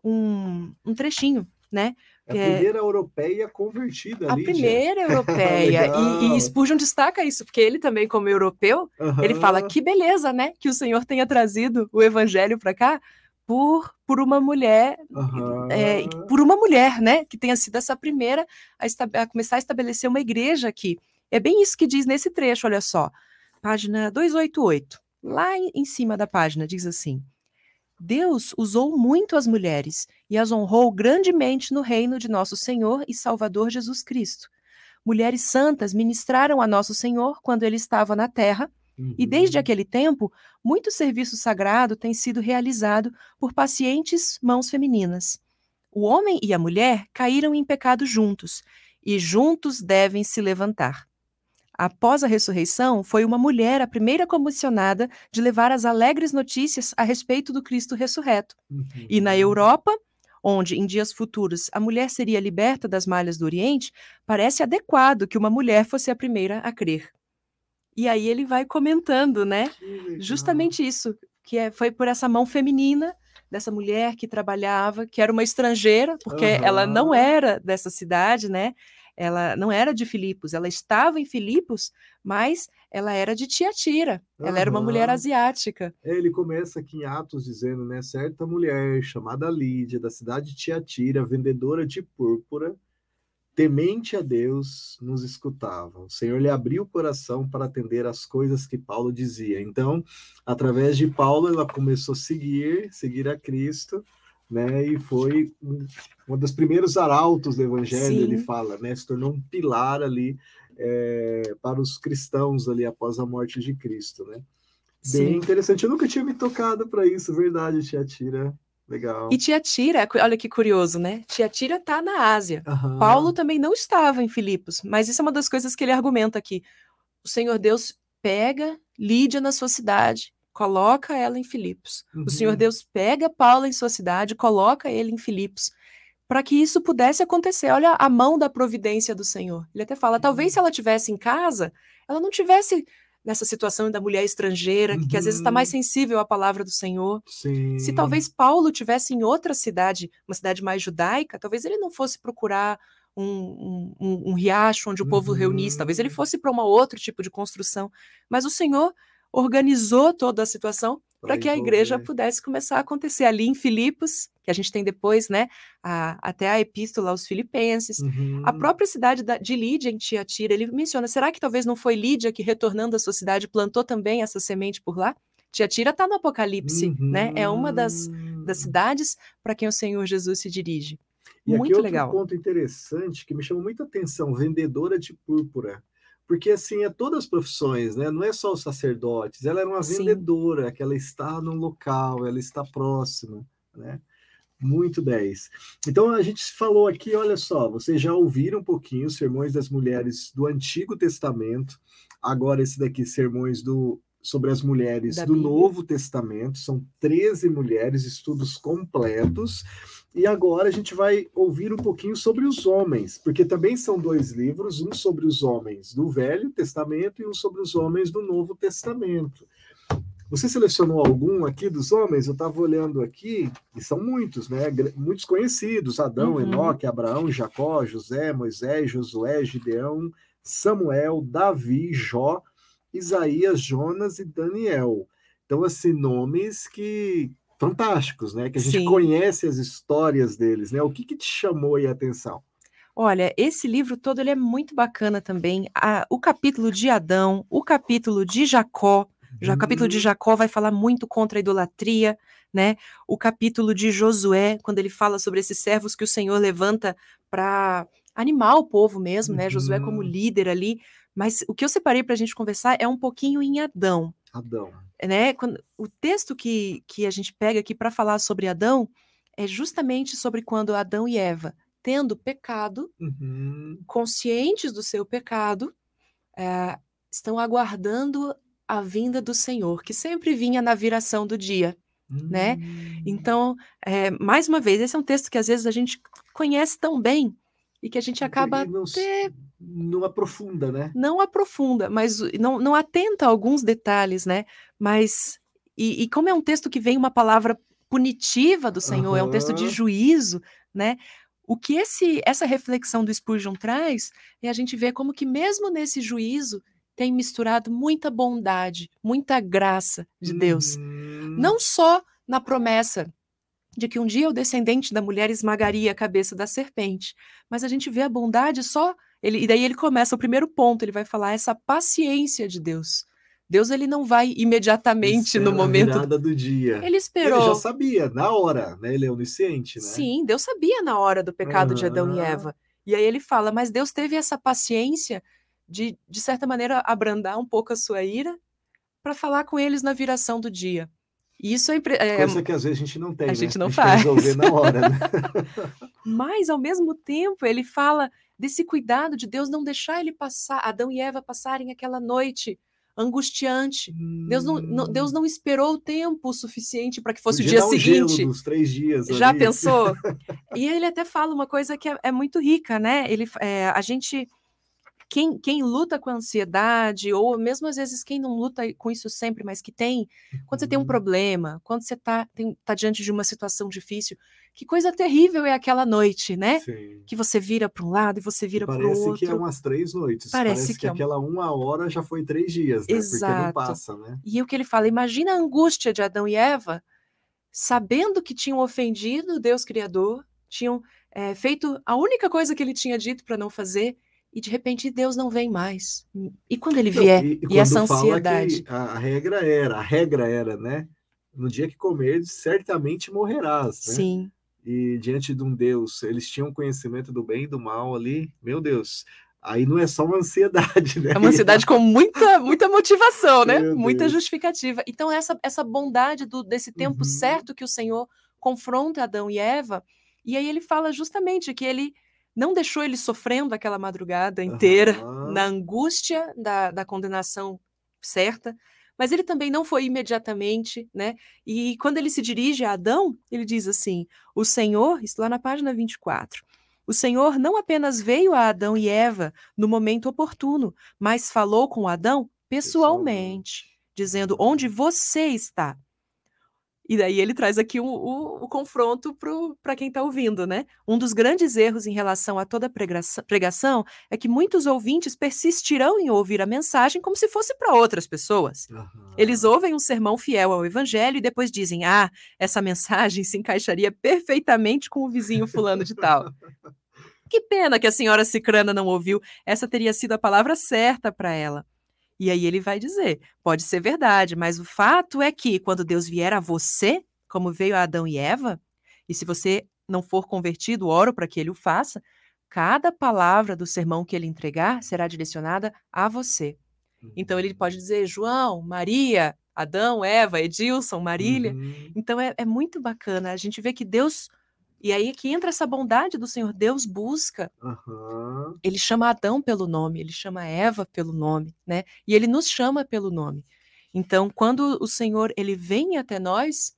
um, um trechinho, né? É a primeira é... europeia convertida. A Lídia. primeira europeia. e, e Spurgeon destaca isso, porque ele também, como europeu, uhum. ele fala que beleza, né? Que o Senhor tenha trazido o evangelho para cá por, por uma mulher, uhum. é, por uma mulher, né? Que tenha sido essa primeira a, a começar a estabelecer uma igreja aqui. É bem isso que diz nesse trecho, olha só. Página 288. Lá em cima da página diz assim: Deus usou muito as mulheres e as honrou grandemente no reino de nosso Senhor e Salvador Jesus Cristo. Mulheres santas ministraram a nosso Senhor quando ele estava na terra, uhum. e desde aquele tempo, muito serviço sagrado tem sido realizado por pacientes mãos femininas. O homem e a mulher caíram em pecado juntos, e juntos devem se levantar. Após a ressurreição, foi uma mulher a primeira comissionada de levar as alegres notícias a respeito do Cristo ressurreto. Uhum. E na Europa, onde em dias futuros a mulher seria liberta das malhas do Oriente, parece adequado que uma mulher fosse a primeira a crer. E aí ele vai comentando, né? Justamente isso, que é, foi por essa mão feminina dessa mulher que trabalhava, que era uma estrangeira, porque uhum. ela não era dessa cidade, né? ela não era de Filipos, ela estava em Filipos, mas ela era de Tiatira, ela uhum. era uma mulher asiática. É, ele começa aqui em Atos dizendo, né, certa mulher chamada Lídia, da cidade de Tiatira, vendedora de púrpura, temente a Deus, nos escutava. O Senhor lhe abriu o coração para atender às coisas que Paulo dizia. Então, através de Paulo, ela começou a seguir, seguir a Cristo, né? E foi um dos primeiros arautos do Evangelho, Sim. ele fala, né? Se tornou um pilar ali é, para os cristãos ali após a morte de Cristo, né? Bem Sim. interessante. Eu nunca tinha me tocado para isso, verdade, Tia Tira. Legal. E Tiatira, olha que curioso, né? Tiatira está na Ásia. Uhum. Paulo também não estava em Filipos, mas isso é uma das coisas que ele argumenta aqui. O Senhor Deus pega Lídia na sua cidade coloca ela em Filipos. Uhum. O Senhor uhum. Deus pega Paulo em sua cidade, coloca ele em Filipos, para que isso pudesse acontecer. Olha a mão da providência do Senhor. Ele até fala, talvez se ela tivesse em casa, ela não tivesse nessa situação da mulher estrangeira, uhum. que às vezes está mais uhum. sensível à palavra do Senhor. Sim. Se talvez Paulo tivesse em outra cidade, uma cidade mais judaica, talvez ele não fosse procurar um, um, um riacho onde o povo uhum. reunisse, talvez ele fosse para um outro tipo de construção. Mas o Senhor organizou toda a situação para que a igreja pudesse começar a acontecer ali em Filipos, que a gente tem depois, né, a, até a epístola aos filipenses, uhum. a própria cidade da, de Lídia em Tiatira, ele menciona, será que talvez não foi Lídia que retornando à sua cidade plantou também essa semente por lá? Tiatira está no Apocalipse, uhum. né, é uma das, das uhum. cidades para quem o Senhor Jesus se dirige. E Muito aqui outro legal. ponto interessante que me chama muita atenção, vendedora de púrpura porque assim é todas as profissões, né? Não é só os sacerdotes. Ela era uma vendedora, Sim. que ela está no local, ela está próxima, né? Muito 10. Então a gente falou aqui, olha só, vocês já ouviram um pouquinho os sermões das mulheres do Antigo Testamento. Agora esse daqui sermões do sobre as mulheres da do Bíblia. Novo Testamento, são 13 mulheres, estudos completos. E agora a gente vai ouvir um pouquinho sobre os homens, porque também são dois livros, um sobre os homens do Velho Testamento e um sobre os homens do Novo Testamento. Você selecionou algum aqui dos homens? Eu estava olhando aqui, e são muitos, né? Muitos conhecidos: Adão, uhum. Enoque, Abraão, Jacó, José, Moisés, Josué, Gideão, Samuel, Davi, Jó, Isaías, Jonas e Daniel. Então, assim, nomes que fantásticos, né? Que a gente Sim. conhece as histórias deles, né? O que, que te chamou a atenção? Olha, esse livro todo ele é muito bacana também. A- o capítulo de Adão, o capítulo de Jacó, já o capítulo de Hum, Jacó vai falar muito contra a idolatria, né? O capítulo de Josué, quando ele fala sobre esses servos que o Senhor levanta para animar o povo mesmo, né? Josué como uhum. líder ali. Mas o que eu separei para a gente conversar é um pouquinho em Adão, Adão. né? Quando, o texto que, que a gente pega aqui para falar sobre Adão é justamente sobre quando Adão e Eva, tendo pecado, Uhum. conscientes do seu pecado, eh, estão aguardando a vinda do Senhor, que sempre vinha na viração do dia, né? Hum. Então, eh, mais uma vez, esse é um texto que às vezes a gente conhece tão bem e que a gente acaba até não aprofunda, né? não aprofunda, mas não, não atenta a alguns detalhes, né? Mas, e, e como é um texto que vem uma palavra punitiva do Senhor, é um texto de juízo, né? O que esse, essa reflexão do Spurgeon traz é a gente ver como que mesmo nesse juízo tem misturado muita bondade, muita graça de Deus. Uhum. Não só na promessa de que um dia o descendente da mulher esmagaria a cabeça da serpente, mas a gente vê a bondade só. Ele, e daí ele começa o primeiro ponto, ele vai falar essa paciência de Deus. Deus ele não vai imediatamente no Espera a momento. virada do dia. Ele Ele esperou. já sabia, na hora, né? Ele é onisciente, né? Sim, Deus sabia na hora do pecado de Adão e. Eva. E aí ele fala, mas Deus teve essa paciência de, de certa maneira, abrandar um pouco a sua ira para falar com eles na viração do dia. E isso é, impre- é, Coisa que às vezes a gente não tem, a né? gente não quer faz. resolver na hora, né? Mas, ao mesmo tempo, ele fala desse cuidado de Deus não deixar ele passar, Adão e Eva passarem aquela noite angustiante. Deus não, não- Deus Hum, não esperou o tempo suficiente para que fosse o podia dia um gelo seguinte. três dias Já ali. pensou? E ele até fala uma coisa que é, é muito rica, né? Ele, é, a gente, quem, quem luta com a ansiedade, ou mesmo às vezes quem não luta com isso sempre, mas que tem, quando você tem um Uhum. problema, quando você está tá diante de uma situação difícil, que coisa terrível é aquela noite, né? Sim. Que você vira para um lado e você vira para o Parece outro. que é umas três noites. Parece Parece, que que, é um- aquela uma hora já foi três dias, né? Porque Exato. não passa, né? E o que ele fala, imagina a angústia de Adão e Eva, sabendo que tinham ofendido o Deus Criador, tinham eh, feito a única coisa que ele tinha dito para não fazer, e de repente Deus não vem mais. E quando ele Não, vier, e, e, quando essa ansiedade? a, regra era, a regra era, né? No dia que comeres, certamente morrerás, né? Sim, E diante de um Deus, eles tinham conhecimento do bem e do mal ali, meu Deus. Aí não é só uma ansiedade, né? é uma ansiedade com muita, muita motivação, né? Meu Muita Deus. justificativa. Então, essa, essa bondade do, desse tempo Uhum. certo que o Senhor confronta Adão e Eva, e aí ele fala justamente que ele não deixou eles sofrendo aquela madrugada inteira, Aham. na angústia da, da condenação certa, mas ele também não foi imediatamente, né? E quando ele se dirige a Adão, ele diz assim: O Senhor, isso lá na página 24, o Senhor não apenas veio a Adão e Eva no momento oportuno, mas falou com Adão pessoalmente, dizendo: Onde você está? E daí ele traz aqui o, o- o confronto para quem está ouvindo, né? Um dos grandes erros em relação a toda pregação, pregação é que muitos ouvintes persistirão em ouvir a mensagem como se fosse para outras pessoas. Aham. Eles ouvem um sermão fiel ao evangelho e depois dizem: Ah, essa mensagem se encaixaria perfeitamente com o vizinho fulano de tal. Que pena que a senhora Cicrana não ouviu, essa teria sido a palavra certa para ela. E aí ele vai dizer: pode ser verdade, mas o fato é que quando Deus vier a você, como veio a Adão e Eva, e se você não for convertido, oro para que ele o faça, cada palavra do sermão que ele entregar será direcionada a você. Então ele pode dizer João, Maria, Adão, Eva, Edilson, Marília. Uhum. Então é, é muito bacana. A gente vê que Deus. E aí que entra essa bondade do Senhor. Deus busca. Aham. Ele chama Adão pelo nome, ele chama Eva pelo nome, né? E ele nos chama pelo nome. Então, quando o Senhor ele vem até nós,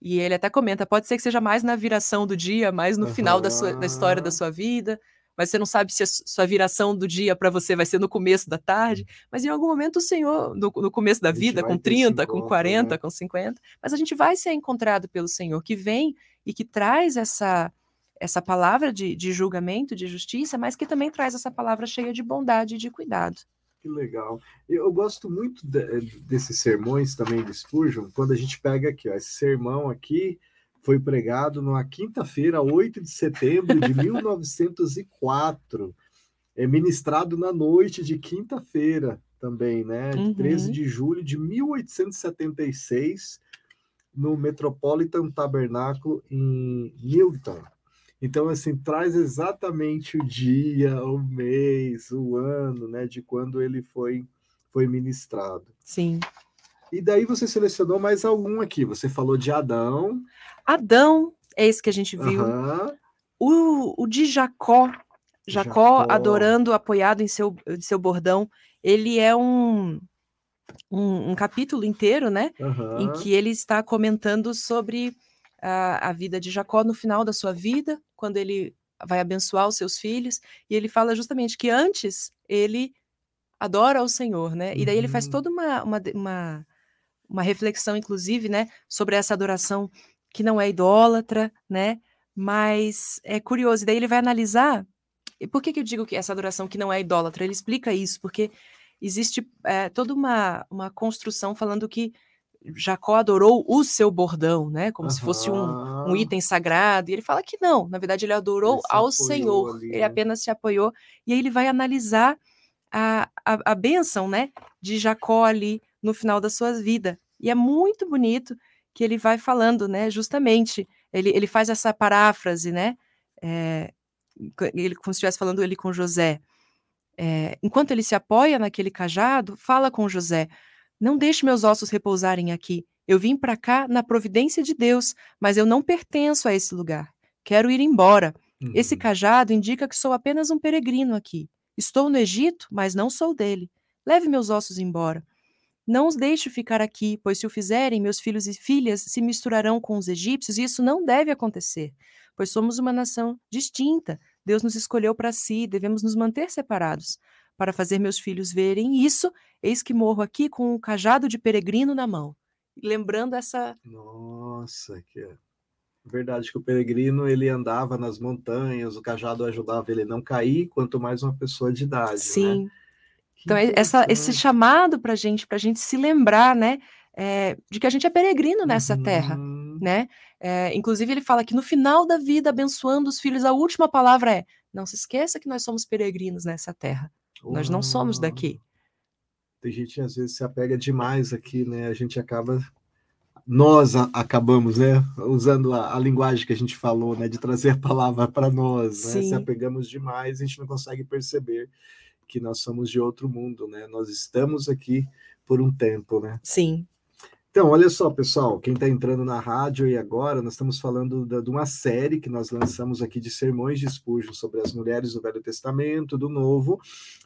e ele até comenta, pode ser que seja mais na viração do dia, mais no final da, sua, da história da sua vida, mas você não sabe se a su- sua viração do dia para você vai ser no começo da tarde, mas em algum momento o Senhor, no, no começo da vida, com ter esse 30, com encontro, 40, né? com 50, mas a gente vai ser encontrado pelo Senhor, que vem e que traz essa essa palavra de, de julgamento, de justiça, mas que também traz essa palavra cheia de bondade e de cuidado. Que legal. Eu gosto muito de- desses sermões também de Spurgeon, quando a gente pega aqui, ó, esse sermão aqui foi pregado na quinta-feira, 8 de setembro de 1904. É ministrado na noite de quinta-feira também, né? Uhum. 13 de julho de 1876, no Metropolitan Tabernáculo em Newton. Então, assim, traz exatamente o dia, o mês, o ano, né, de quando ele foi, foi ministrado. Sim. E daí você selecionou mais algum aqui. Você falou de Adão. Adão, é esse que a gente viu. Uhum. O, o de Jacó, Jacó, Jacó, adorando, apoiado em seu, seu bordão, ele é um, um, um capítulo inteiro, né? Uhum. Em que ele está comentando sobre a, a vida de Jacó no final da sua vida, quando ele vai abençoar os seus filhos, e ele fala justamente que antes ele adora ao Senhor, né? E daí ele faz uhum. toda uma, uma, uma uma reflexão, inclusive, né, sobre essa adoração que não é idólatra, né? Mas é curioso, e daí ele vai analisar. E por que, que eu digo que essa adoração que não é idólatra? Ele explica isso, porque existe é, toda uma, uma construção falando que Jacó adorou o seu bordão, né? Como uhum. se fosse um, um, item sagrado. E ele fala que não, na verdade ele adorou ele ao Senhor. Ali, ele né? apenas se apoiou. E aí ele vai analisar a, a, a bênção, né? De Jacó ali no final da sua vida. E é muito bonito que ele vai falando, né? Justamente, ele, ele faz essa paráfrase, né? É, ele como se estivesse falando ele com José. É, enquanto ele se apoia naquele cajado, fala com José: Não deixe meus ossos repousarem aqui. Eu vim para cá na providência de Deus, mas eu não pertenço a esse lugar. Quero ir embora. Uhum. Esse cajado indica que sou apenas um peregrino aqui. Estou no Egito, mas não sou dele. Leve meus ossos embora. Não os deixe ficar aqui, pois se o fizerem, meus filhos e filhas se misturarão com os egípcios, e isso não deve acontecer, pois somos uma nação distinta. Deus nos escolheu para si, devemos nos manter separados. Para fazer meus filhos verem isso, eis que morro aqui com um cajado de peregrino na mão. Lembrando essa. Nossa, que é verdade que o peregrino ele andava nas montanhas, o cajado ajudava ele a não cair, quanto mais uma pessoa de idade. Né? Sim. Né? Então, essa, esse chamado para a gente, para a gente se lembrar, né, é, de que a gente é peregrino nessa uhum. terra, né? É, inclusive, ele fala que no final da vida, abençoando os filhos, a última palavra é: não se esqueça que nós somos peregrinos nessa terra. Nós não somos daqui. Tem gente às vezes se apega demais aqui, né? A gente acaba nós a, acabamos, né, usando a, a, linguagem que a gente falou, né, de trazer a palavra para nós, né? Se apegamos demais, a gente não consegue perceber que nós somos de outro mundo, né? Nós estamos aqui por um tempo, né? Sim. Então, olha só, pessoal, quem está entrando na rádio e agora, nós estamos falando da, de uma série que nós lançamos aqui de sermões de Spurgeon sobre as mulheres do Velho Testamento, do Novo,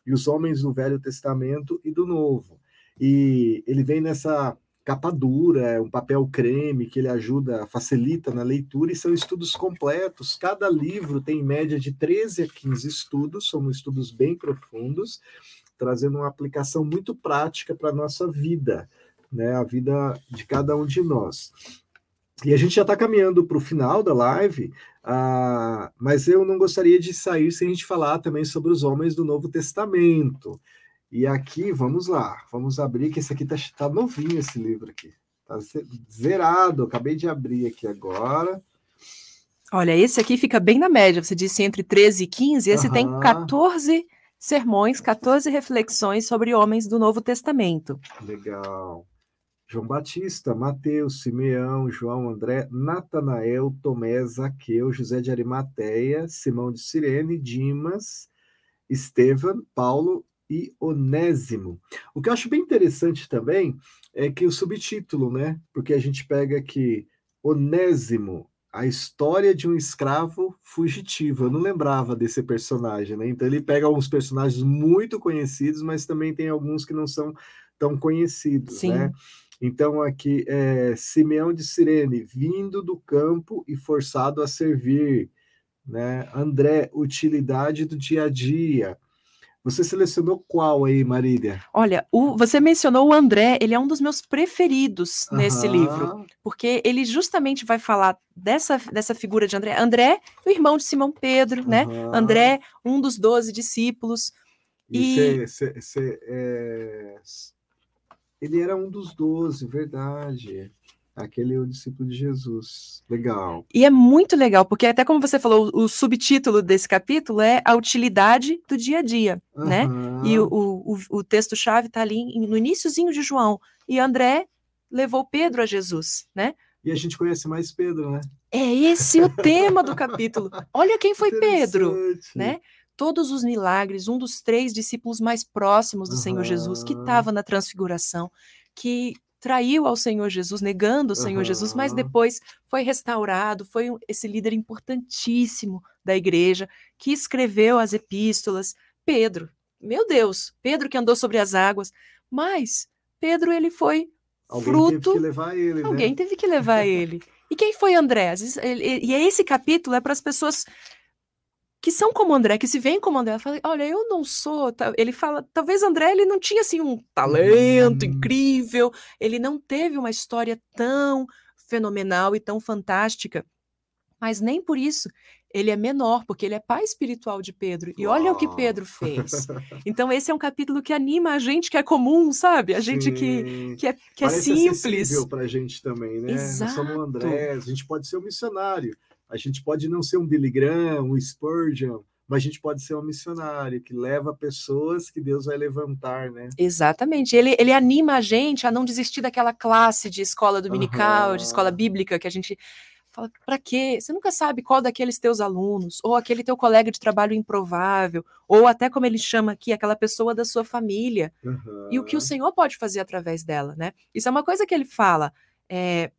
e os homens do Velho Testamento e do Novo. E ele vem nessa capa dura, é um papel creme que ele ajuda, facilita na leitura, e são estudos completos. Cada livro tem em média de 13 a 15 estudos, são estudos bem profundos, trazendo uma aplicação muito prática para a nossa vida, né? A vida de cada um de nós. E a gente já está caminhando para o final da live, uh, mas eu não gostaria de sair sem a gente falar também sobre os homens do Novo Testamento. E aqui, vamos lá, vamos abrir, que esse aqui tá, tá novinho, esse livro aqui. Tá zerado, acabei de abrir aqui agora. Olha, esse aqui fica bem na média, você disse entre 13 e 15, esse uhum. tem 14 sermões, 14 reflexões sobre homens do Novo Testamento. Legal. João Batista, Mateus, Simeão, João André, Natanael, Tomé, Zaqueu, José de Arimateia, Simão de Cirene, Dimas, Estevam, Paulo e Onésimo. O que eu acho bem interessante também é que o subtítulo, né? Porque a gente pega aqui Onésimo, a história de um escravo fugitivo. Eu não lembrava desse personagem, né? Então ele pega alguns personagens muito conhecidos, mas também tem alguns que não são tão conhecidos, Sim. né? Então aqui é Simeão de Cirene, vindo do campo e forçado a servir, né? André, utilidade do dia a dia. Você selecionou qual aí, Marília? Olha, o, você mencionou o André, ele é um dos meus preferidos nesse livro, porque ele justamente vai falar dessa, dessa figura de André. André, o irmão de Simão Pedro, né? André, um dos doze discípulos. E, e... Cê, cê, cê, é... ele era um dos doze, verdade. Aquele é o discípulo de Jesus. Legal. E é muito legal, porque até como você falou, o subtítulo desse capítulo é a utilidade do dia a dia, uhum. né? E o, o, o texto-chave está ali no iníciozinho de João. E André levou Pedro a Jesus, né? E a gente conhece mais Pedro, né? É esse o tema do capítulo. Olha quem foi Pedro, né? Todos os milagres, um dos três discípulos mais próximos do uhum. Senhor Jesus, que estava na transfiguração, que traiu ao Senhor Jesus, negando o Senhor uhum. Jesus, mas depois foi restaurado, foi esse líder importantíssimo da igreja, que escreveu as epístolas. Pedro, meu Deus, Pedro que andou sobre as águas, mas Pedro ele foi Alguém fruto. Teve que levar ele, né? Alguém teve que levar ele. E quem foi André? E esse capítulo é para as pessoas que são como André, que se veem como André, fala, olha, eu não sou, ele fala, talvez André ele não tinha assim um talento uhum. incrível, ele não teve uma história tão fenomenal e tão fantástica, mas nem por isso ele é menor, porque ele é pai espiritual de Pedro. E olha o que Pedro fez. Então, esse é um capítulo que anima a gente que é comum, sabe? A gente que, que é, que é simples. para a gente também, né? Exato. Nós somos André, a gente pode ser um missionário. A gente pode não ser um Billy Graham, um Spurgeon, mas a gente pode ser um missionário que leva pessoas que Deus vai levantar, né? Exatamente. Ele, ele anima a gente a não desistir daquela classe de escola dominical, uhum. de escola bíblica que a gente fala, para quê? Você nunca sabe qual daqueles teus alunos, ou aquele teu colega de trabalho improvável, ou até como ele chama aqui, aquela pessoa da sua família. Uhum. E o que o Senhor pode fazer através dela, né? Isso é uma coisa que ele fala. É,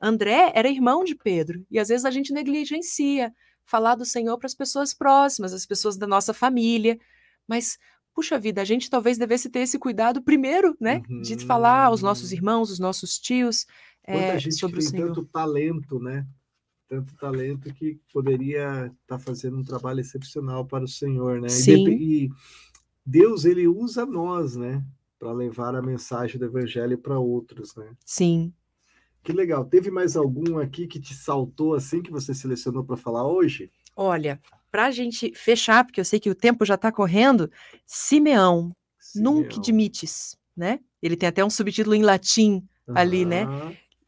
André era irmão de Pedro, e às vezes a gente negligencia falar do Senhor para as pessoas próximas, as pessoas da nossa família, mas puxa vida, a gente talvez devesse ter esse cuidado primeiro, né, uhum. de falar aos nossos uhum. irmãos, os nossos tios é, gente sobre tem o Senhor. tanto talento, né? Tanto talento que poderia estar tá fazendo um trabalho excepcional para o Senhor, né? Sim. E, e Deus ele usa nós, né, para levar a mensagem do Evangelho para outros, né? Sim. Que legal. Teve mais algum aqui que te saltou assim que você selecionou para falar hoje? Olha, para a gente fechar, porque eu sei que o tempo já está correndo, Simeão, Simeão, nunc dimites, né? Ele tem até um subtítulo em latim uhum. ali, né?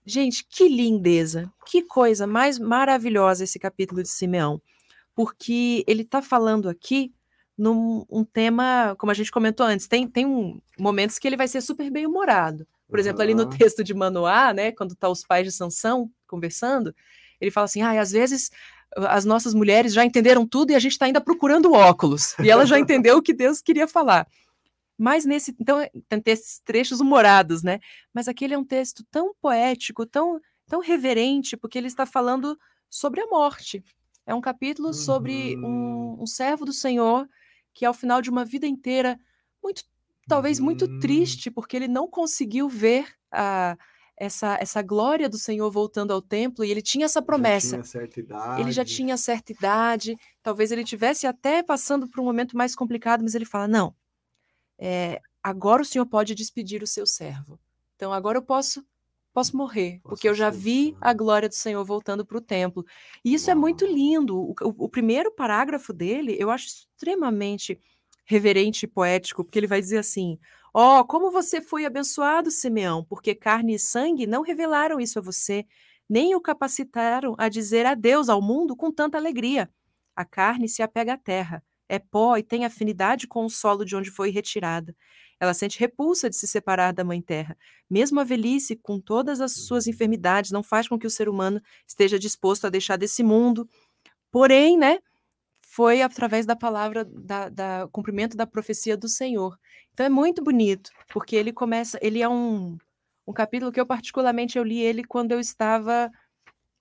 Gente, que lindeza, que coisa mais maravilhosa esse capítulo de Simeão, porque ele está falando aqui num um tema, como a gente comentou antes, tem, tem um, momentos que ele vai ser super bem humorado. Por exemplo, ali no texto de Manoá, né, quando tá os pais de Sansão conversando, ele fala assim: ah, às vezes as nossas mulheres já entenderam tudo e a gente está ainda procurando óculos. E ela já entendeu o que Deus queria falar. Mas nesse. Então, tem esses trechos humorados, né? Mas aquele é um texto tão poético, tão, tão reverente, porque ele está falando sobre a morte. É um capítulo sobre um, uhum. um servo do Senhor que, ao final de uma vida inteira, muito talvez muito hum. triste, porque ele não conseguiu ver a, essa, essa glória do Senhor voltando ao templo, e ele tinha essa promessa. Já tinha ele já tinha certa idade, talvez ele tivesse até passando por um momento mais complicado, mas ele fala: não, é, agora o Senhor pode despedir o seu servo. Então agora eu posso posso morrer, posso porque eu já vi a glória do Senhor voltando para o templo. E isso Uau. é muito lindo. O, o, o primeiro parágrafo dele eu acho extremamente reverente e poético, porque ele vai dizer assim: Ó, oh, como você foi abençoado, Simeão, porque carne e sangue não revelaram isso a você, nem o capacitaram a dizer adeus ao mundo com tanta alegria. A carne se apega à terra, é pó e tem afinidade com o solo de onde foi retirada. Ela sente repulsa de se separar da mãe terra. Mesmo a velhice, com todas as suas enfermidades, não faz com que o ser humano esteja disposto a deixar desse mundo. Porém, né, foi através da palavra, da, da cumprimento da profecia do Senhor. Então é muito bonito, porque ele começa, ele é um, um capítulo que eu particularmente eu li ele quando eu estava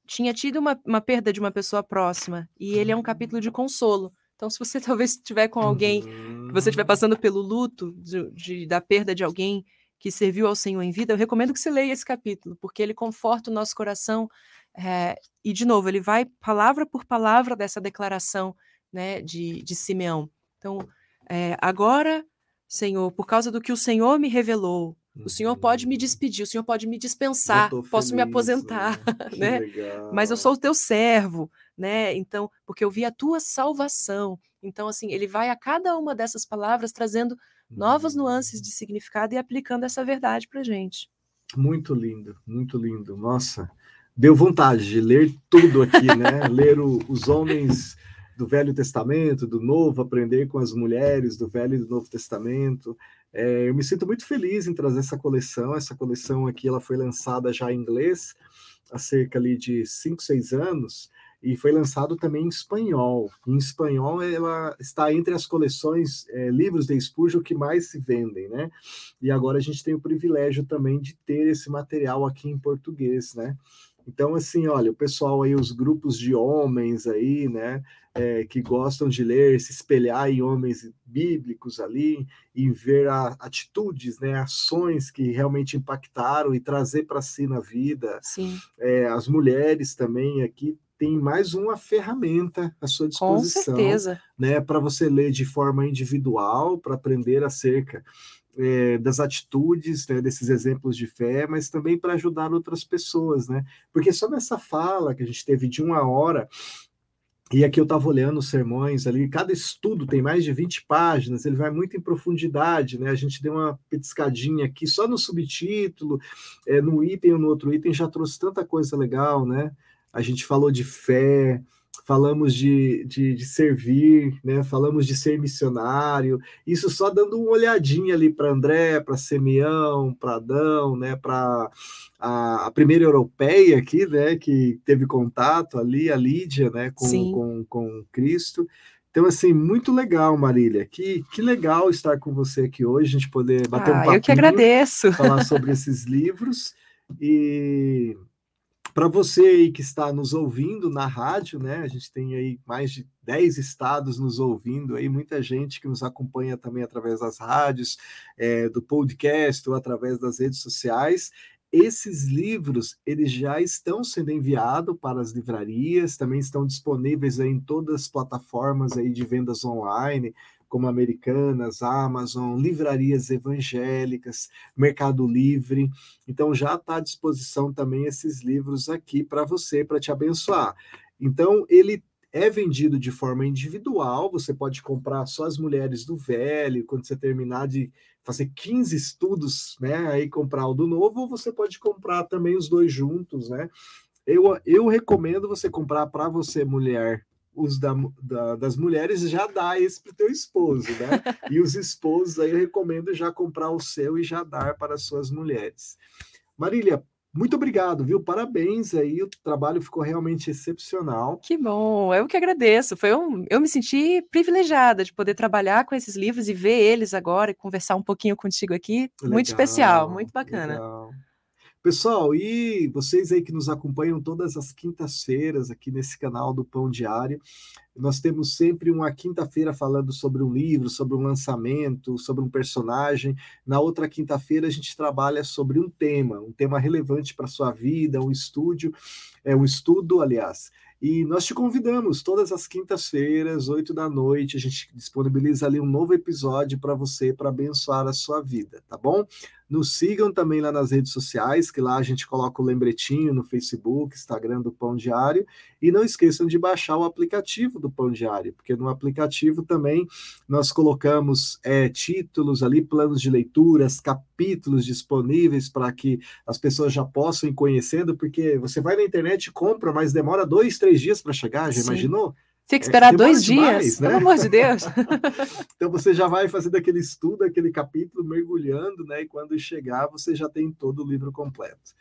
tinha tido uma, uma perda de uma pessoa próxima e ele é um capítulo de consolo. Então, se você talvez estiver com alguém, uhum. você estiver passando pelo luto de, de, da perda de alguém que serviu ao Senhor em vida, eu recomendo que você leia esse capítulo, porque ele conforta o nosso coração. É, e, de novo, ele vai palavra por palavra dessa declaração né, de, de Simeão. Então, é, agora, Senhor, por causa do que o Senhor me revelou, o Senhor pode me uhum. despedir, o Senhor pode me dispensar, posso me aposentar, né? Mas eu sou o teu servo, né? Então, porque eu vi a tua salvação. Então, assim, ele vai a cada uma dessas palavras trazendo novas nuances de significado e aplicando essa verdade para gente. Muito lindo, muito lindo. Nossa, deu vontade de ler tudo aqui, né? ler o, os homens do Velho Testamento, do Novo, aprender com as mulheres do Velho e do Novo Testamento. É, eu me sinto muito feliz em trazer essa coleção. Essa coleção aqui ela foi lançada já em inglês há cerca ali de 5, 6 anos e foi lançado também em espanhol. Em espanhol, ela está entre as coleções é, livros de Spurgeon que mais se vendem, né? E agora a gente tem o privilégio também de ter esse material aqui em português, né? Então, assim, olha, o pessoal aí, os grupos de homens aí, né, é, que gostam de ler, se espelhar em homens bíblicos ali, e ver a, atitudes, né, ações que realmente impactaram e trazer para si na vida. Sim. É, as mulheres também aqui tem mais uma ferramenta à sua disposição, Com certeza. né, para você ler de forma individual, para aprender acerca é, das atitudes, né, desses exemplos de fé, mas também para ajudar outras pessoas, né? Porque só nessa fala que a gente teve de uma hora, e aqui eu estava olhando os sermões ali, cada estudo tem mais de 20 páginas, ele vai muito em profundidade, né? A gente deu uma petiscadinha aqui só no subtítulo, é, no item ou no outro item já trouxe tanta coisa legal, né? A gente falou de fé, falamos de, de, de, servir, né? falamos de ser missionário, isso só dando uma olhadinha ali para André, para Semião, para Adão, né? para a, a, primeira europeia aqui, né? que teve contato ali, a Lídia, né? com, com, com Cristo. Então, assim, muito legal, Marília. Que, que legal estar com você aqui hoje, a gente poder bater ah, um papo. Eu que agradeço. Falar sobre esses livros. E para você aí que está nos ouvindo na rádio, né? A gente tem aí mais de 10 estados nos ouvindo, aí muita gente que nos acompanha também através das rádios, é, do podcast ou através das redes sociais. Esses livros, eles já estão sendo enviados para as livrarias, também estão disponíveis aí em todas as plataformas aí de vendas online, como Americanas, Amazon, livrarias evangélicas, Mercado Livre. Então já está à disposição também esses livros aqui para você, para te abençoar. Então ele é vendido de forma individual, você pode comprar só as mulheres do velho, quando você terminar de fazer 15 estudos, né, aí comprar o do novo, ou você pode comprar também os dois juntos, né? Eu, eu recomendo você comprar para você, mulher, os da, da, das mulheres já dá esse para o teu esposo, né? E os esposos aí eu recomendo já comprar o seu e já dar para as suas mulheres. Marília, muito obrigado, viu? Parabéns aí, o trabalho ficou realmente excepcional. Que bom, eu que agradeço. Foi um, eu me senti privilegiada de poder trabalhar com esses livros e ver eles agora e conversar um pouquinho contigo aqui. Legal, muito especial, muito bacana. Legal. Pessoal, e vocês aí que nos acompanham todas as quintas-feiras aqui nesse canal do Pão Diário, nós temos sempre uma quinta-feira falando sobre um livro, sobre um lançamento, sobre um personagem. Na outra quinta-feira a gente trabalha sobre um tema, um tema relevante para sua vida, um estúdio, é um estudo, aliás. E nós te convidamos todas as quintas-feiras, oito da noite, a gente disponibiliza ali um novo episódio para você, para abençoar a sua vida, tá bom? Nos sigam também lá nas redes sociais, que lá a gente coloca o lembretinho no Facebook, Instagram do Pão Diário. E não esqueçam de baixar o aplicativo do Pão Diário, porque no aplicativo também nós colocamos é, títulos ali, planos de leituras, capítulos disponíveis para que as pessoas já possam ir conhecendo, porque você vai na internet e compra, mas demora dois, três dias para chegar, já Sim. imaginou? Tem que é, esperar é, dois demais, dias, né? pelo amor de Deus. então você já vai fazendo aquele estudo, aquele capítulo, mergulhando, né? E quando chegar, você já tem todo o livro completo.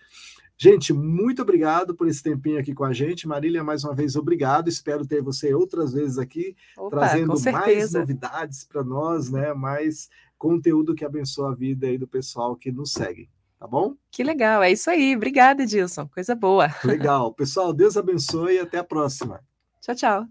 Gente, muito obrigado por esse tempinho aqui com a gente. Marília, mais uma vez, obrigado. Espero ter você outras vezes aqui, Opa, trazendo mais novidades para nós, né? Mais conteúdo que abençoa a vida aí do pessoal que nos segue. Tá bom? Que legal, é isso aí. Obrigada, Edilson. Coisa boa. Legal. Pessoal, Deus abençoe e até a próxima. Tchau, tchau.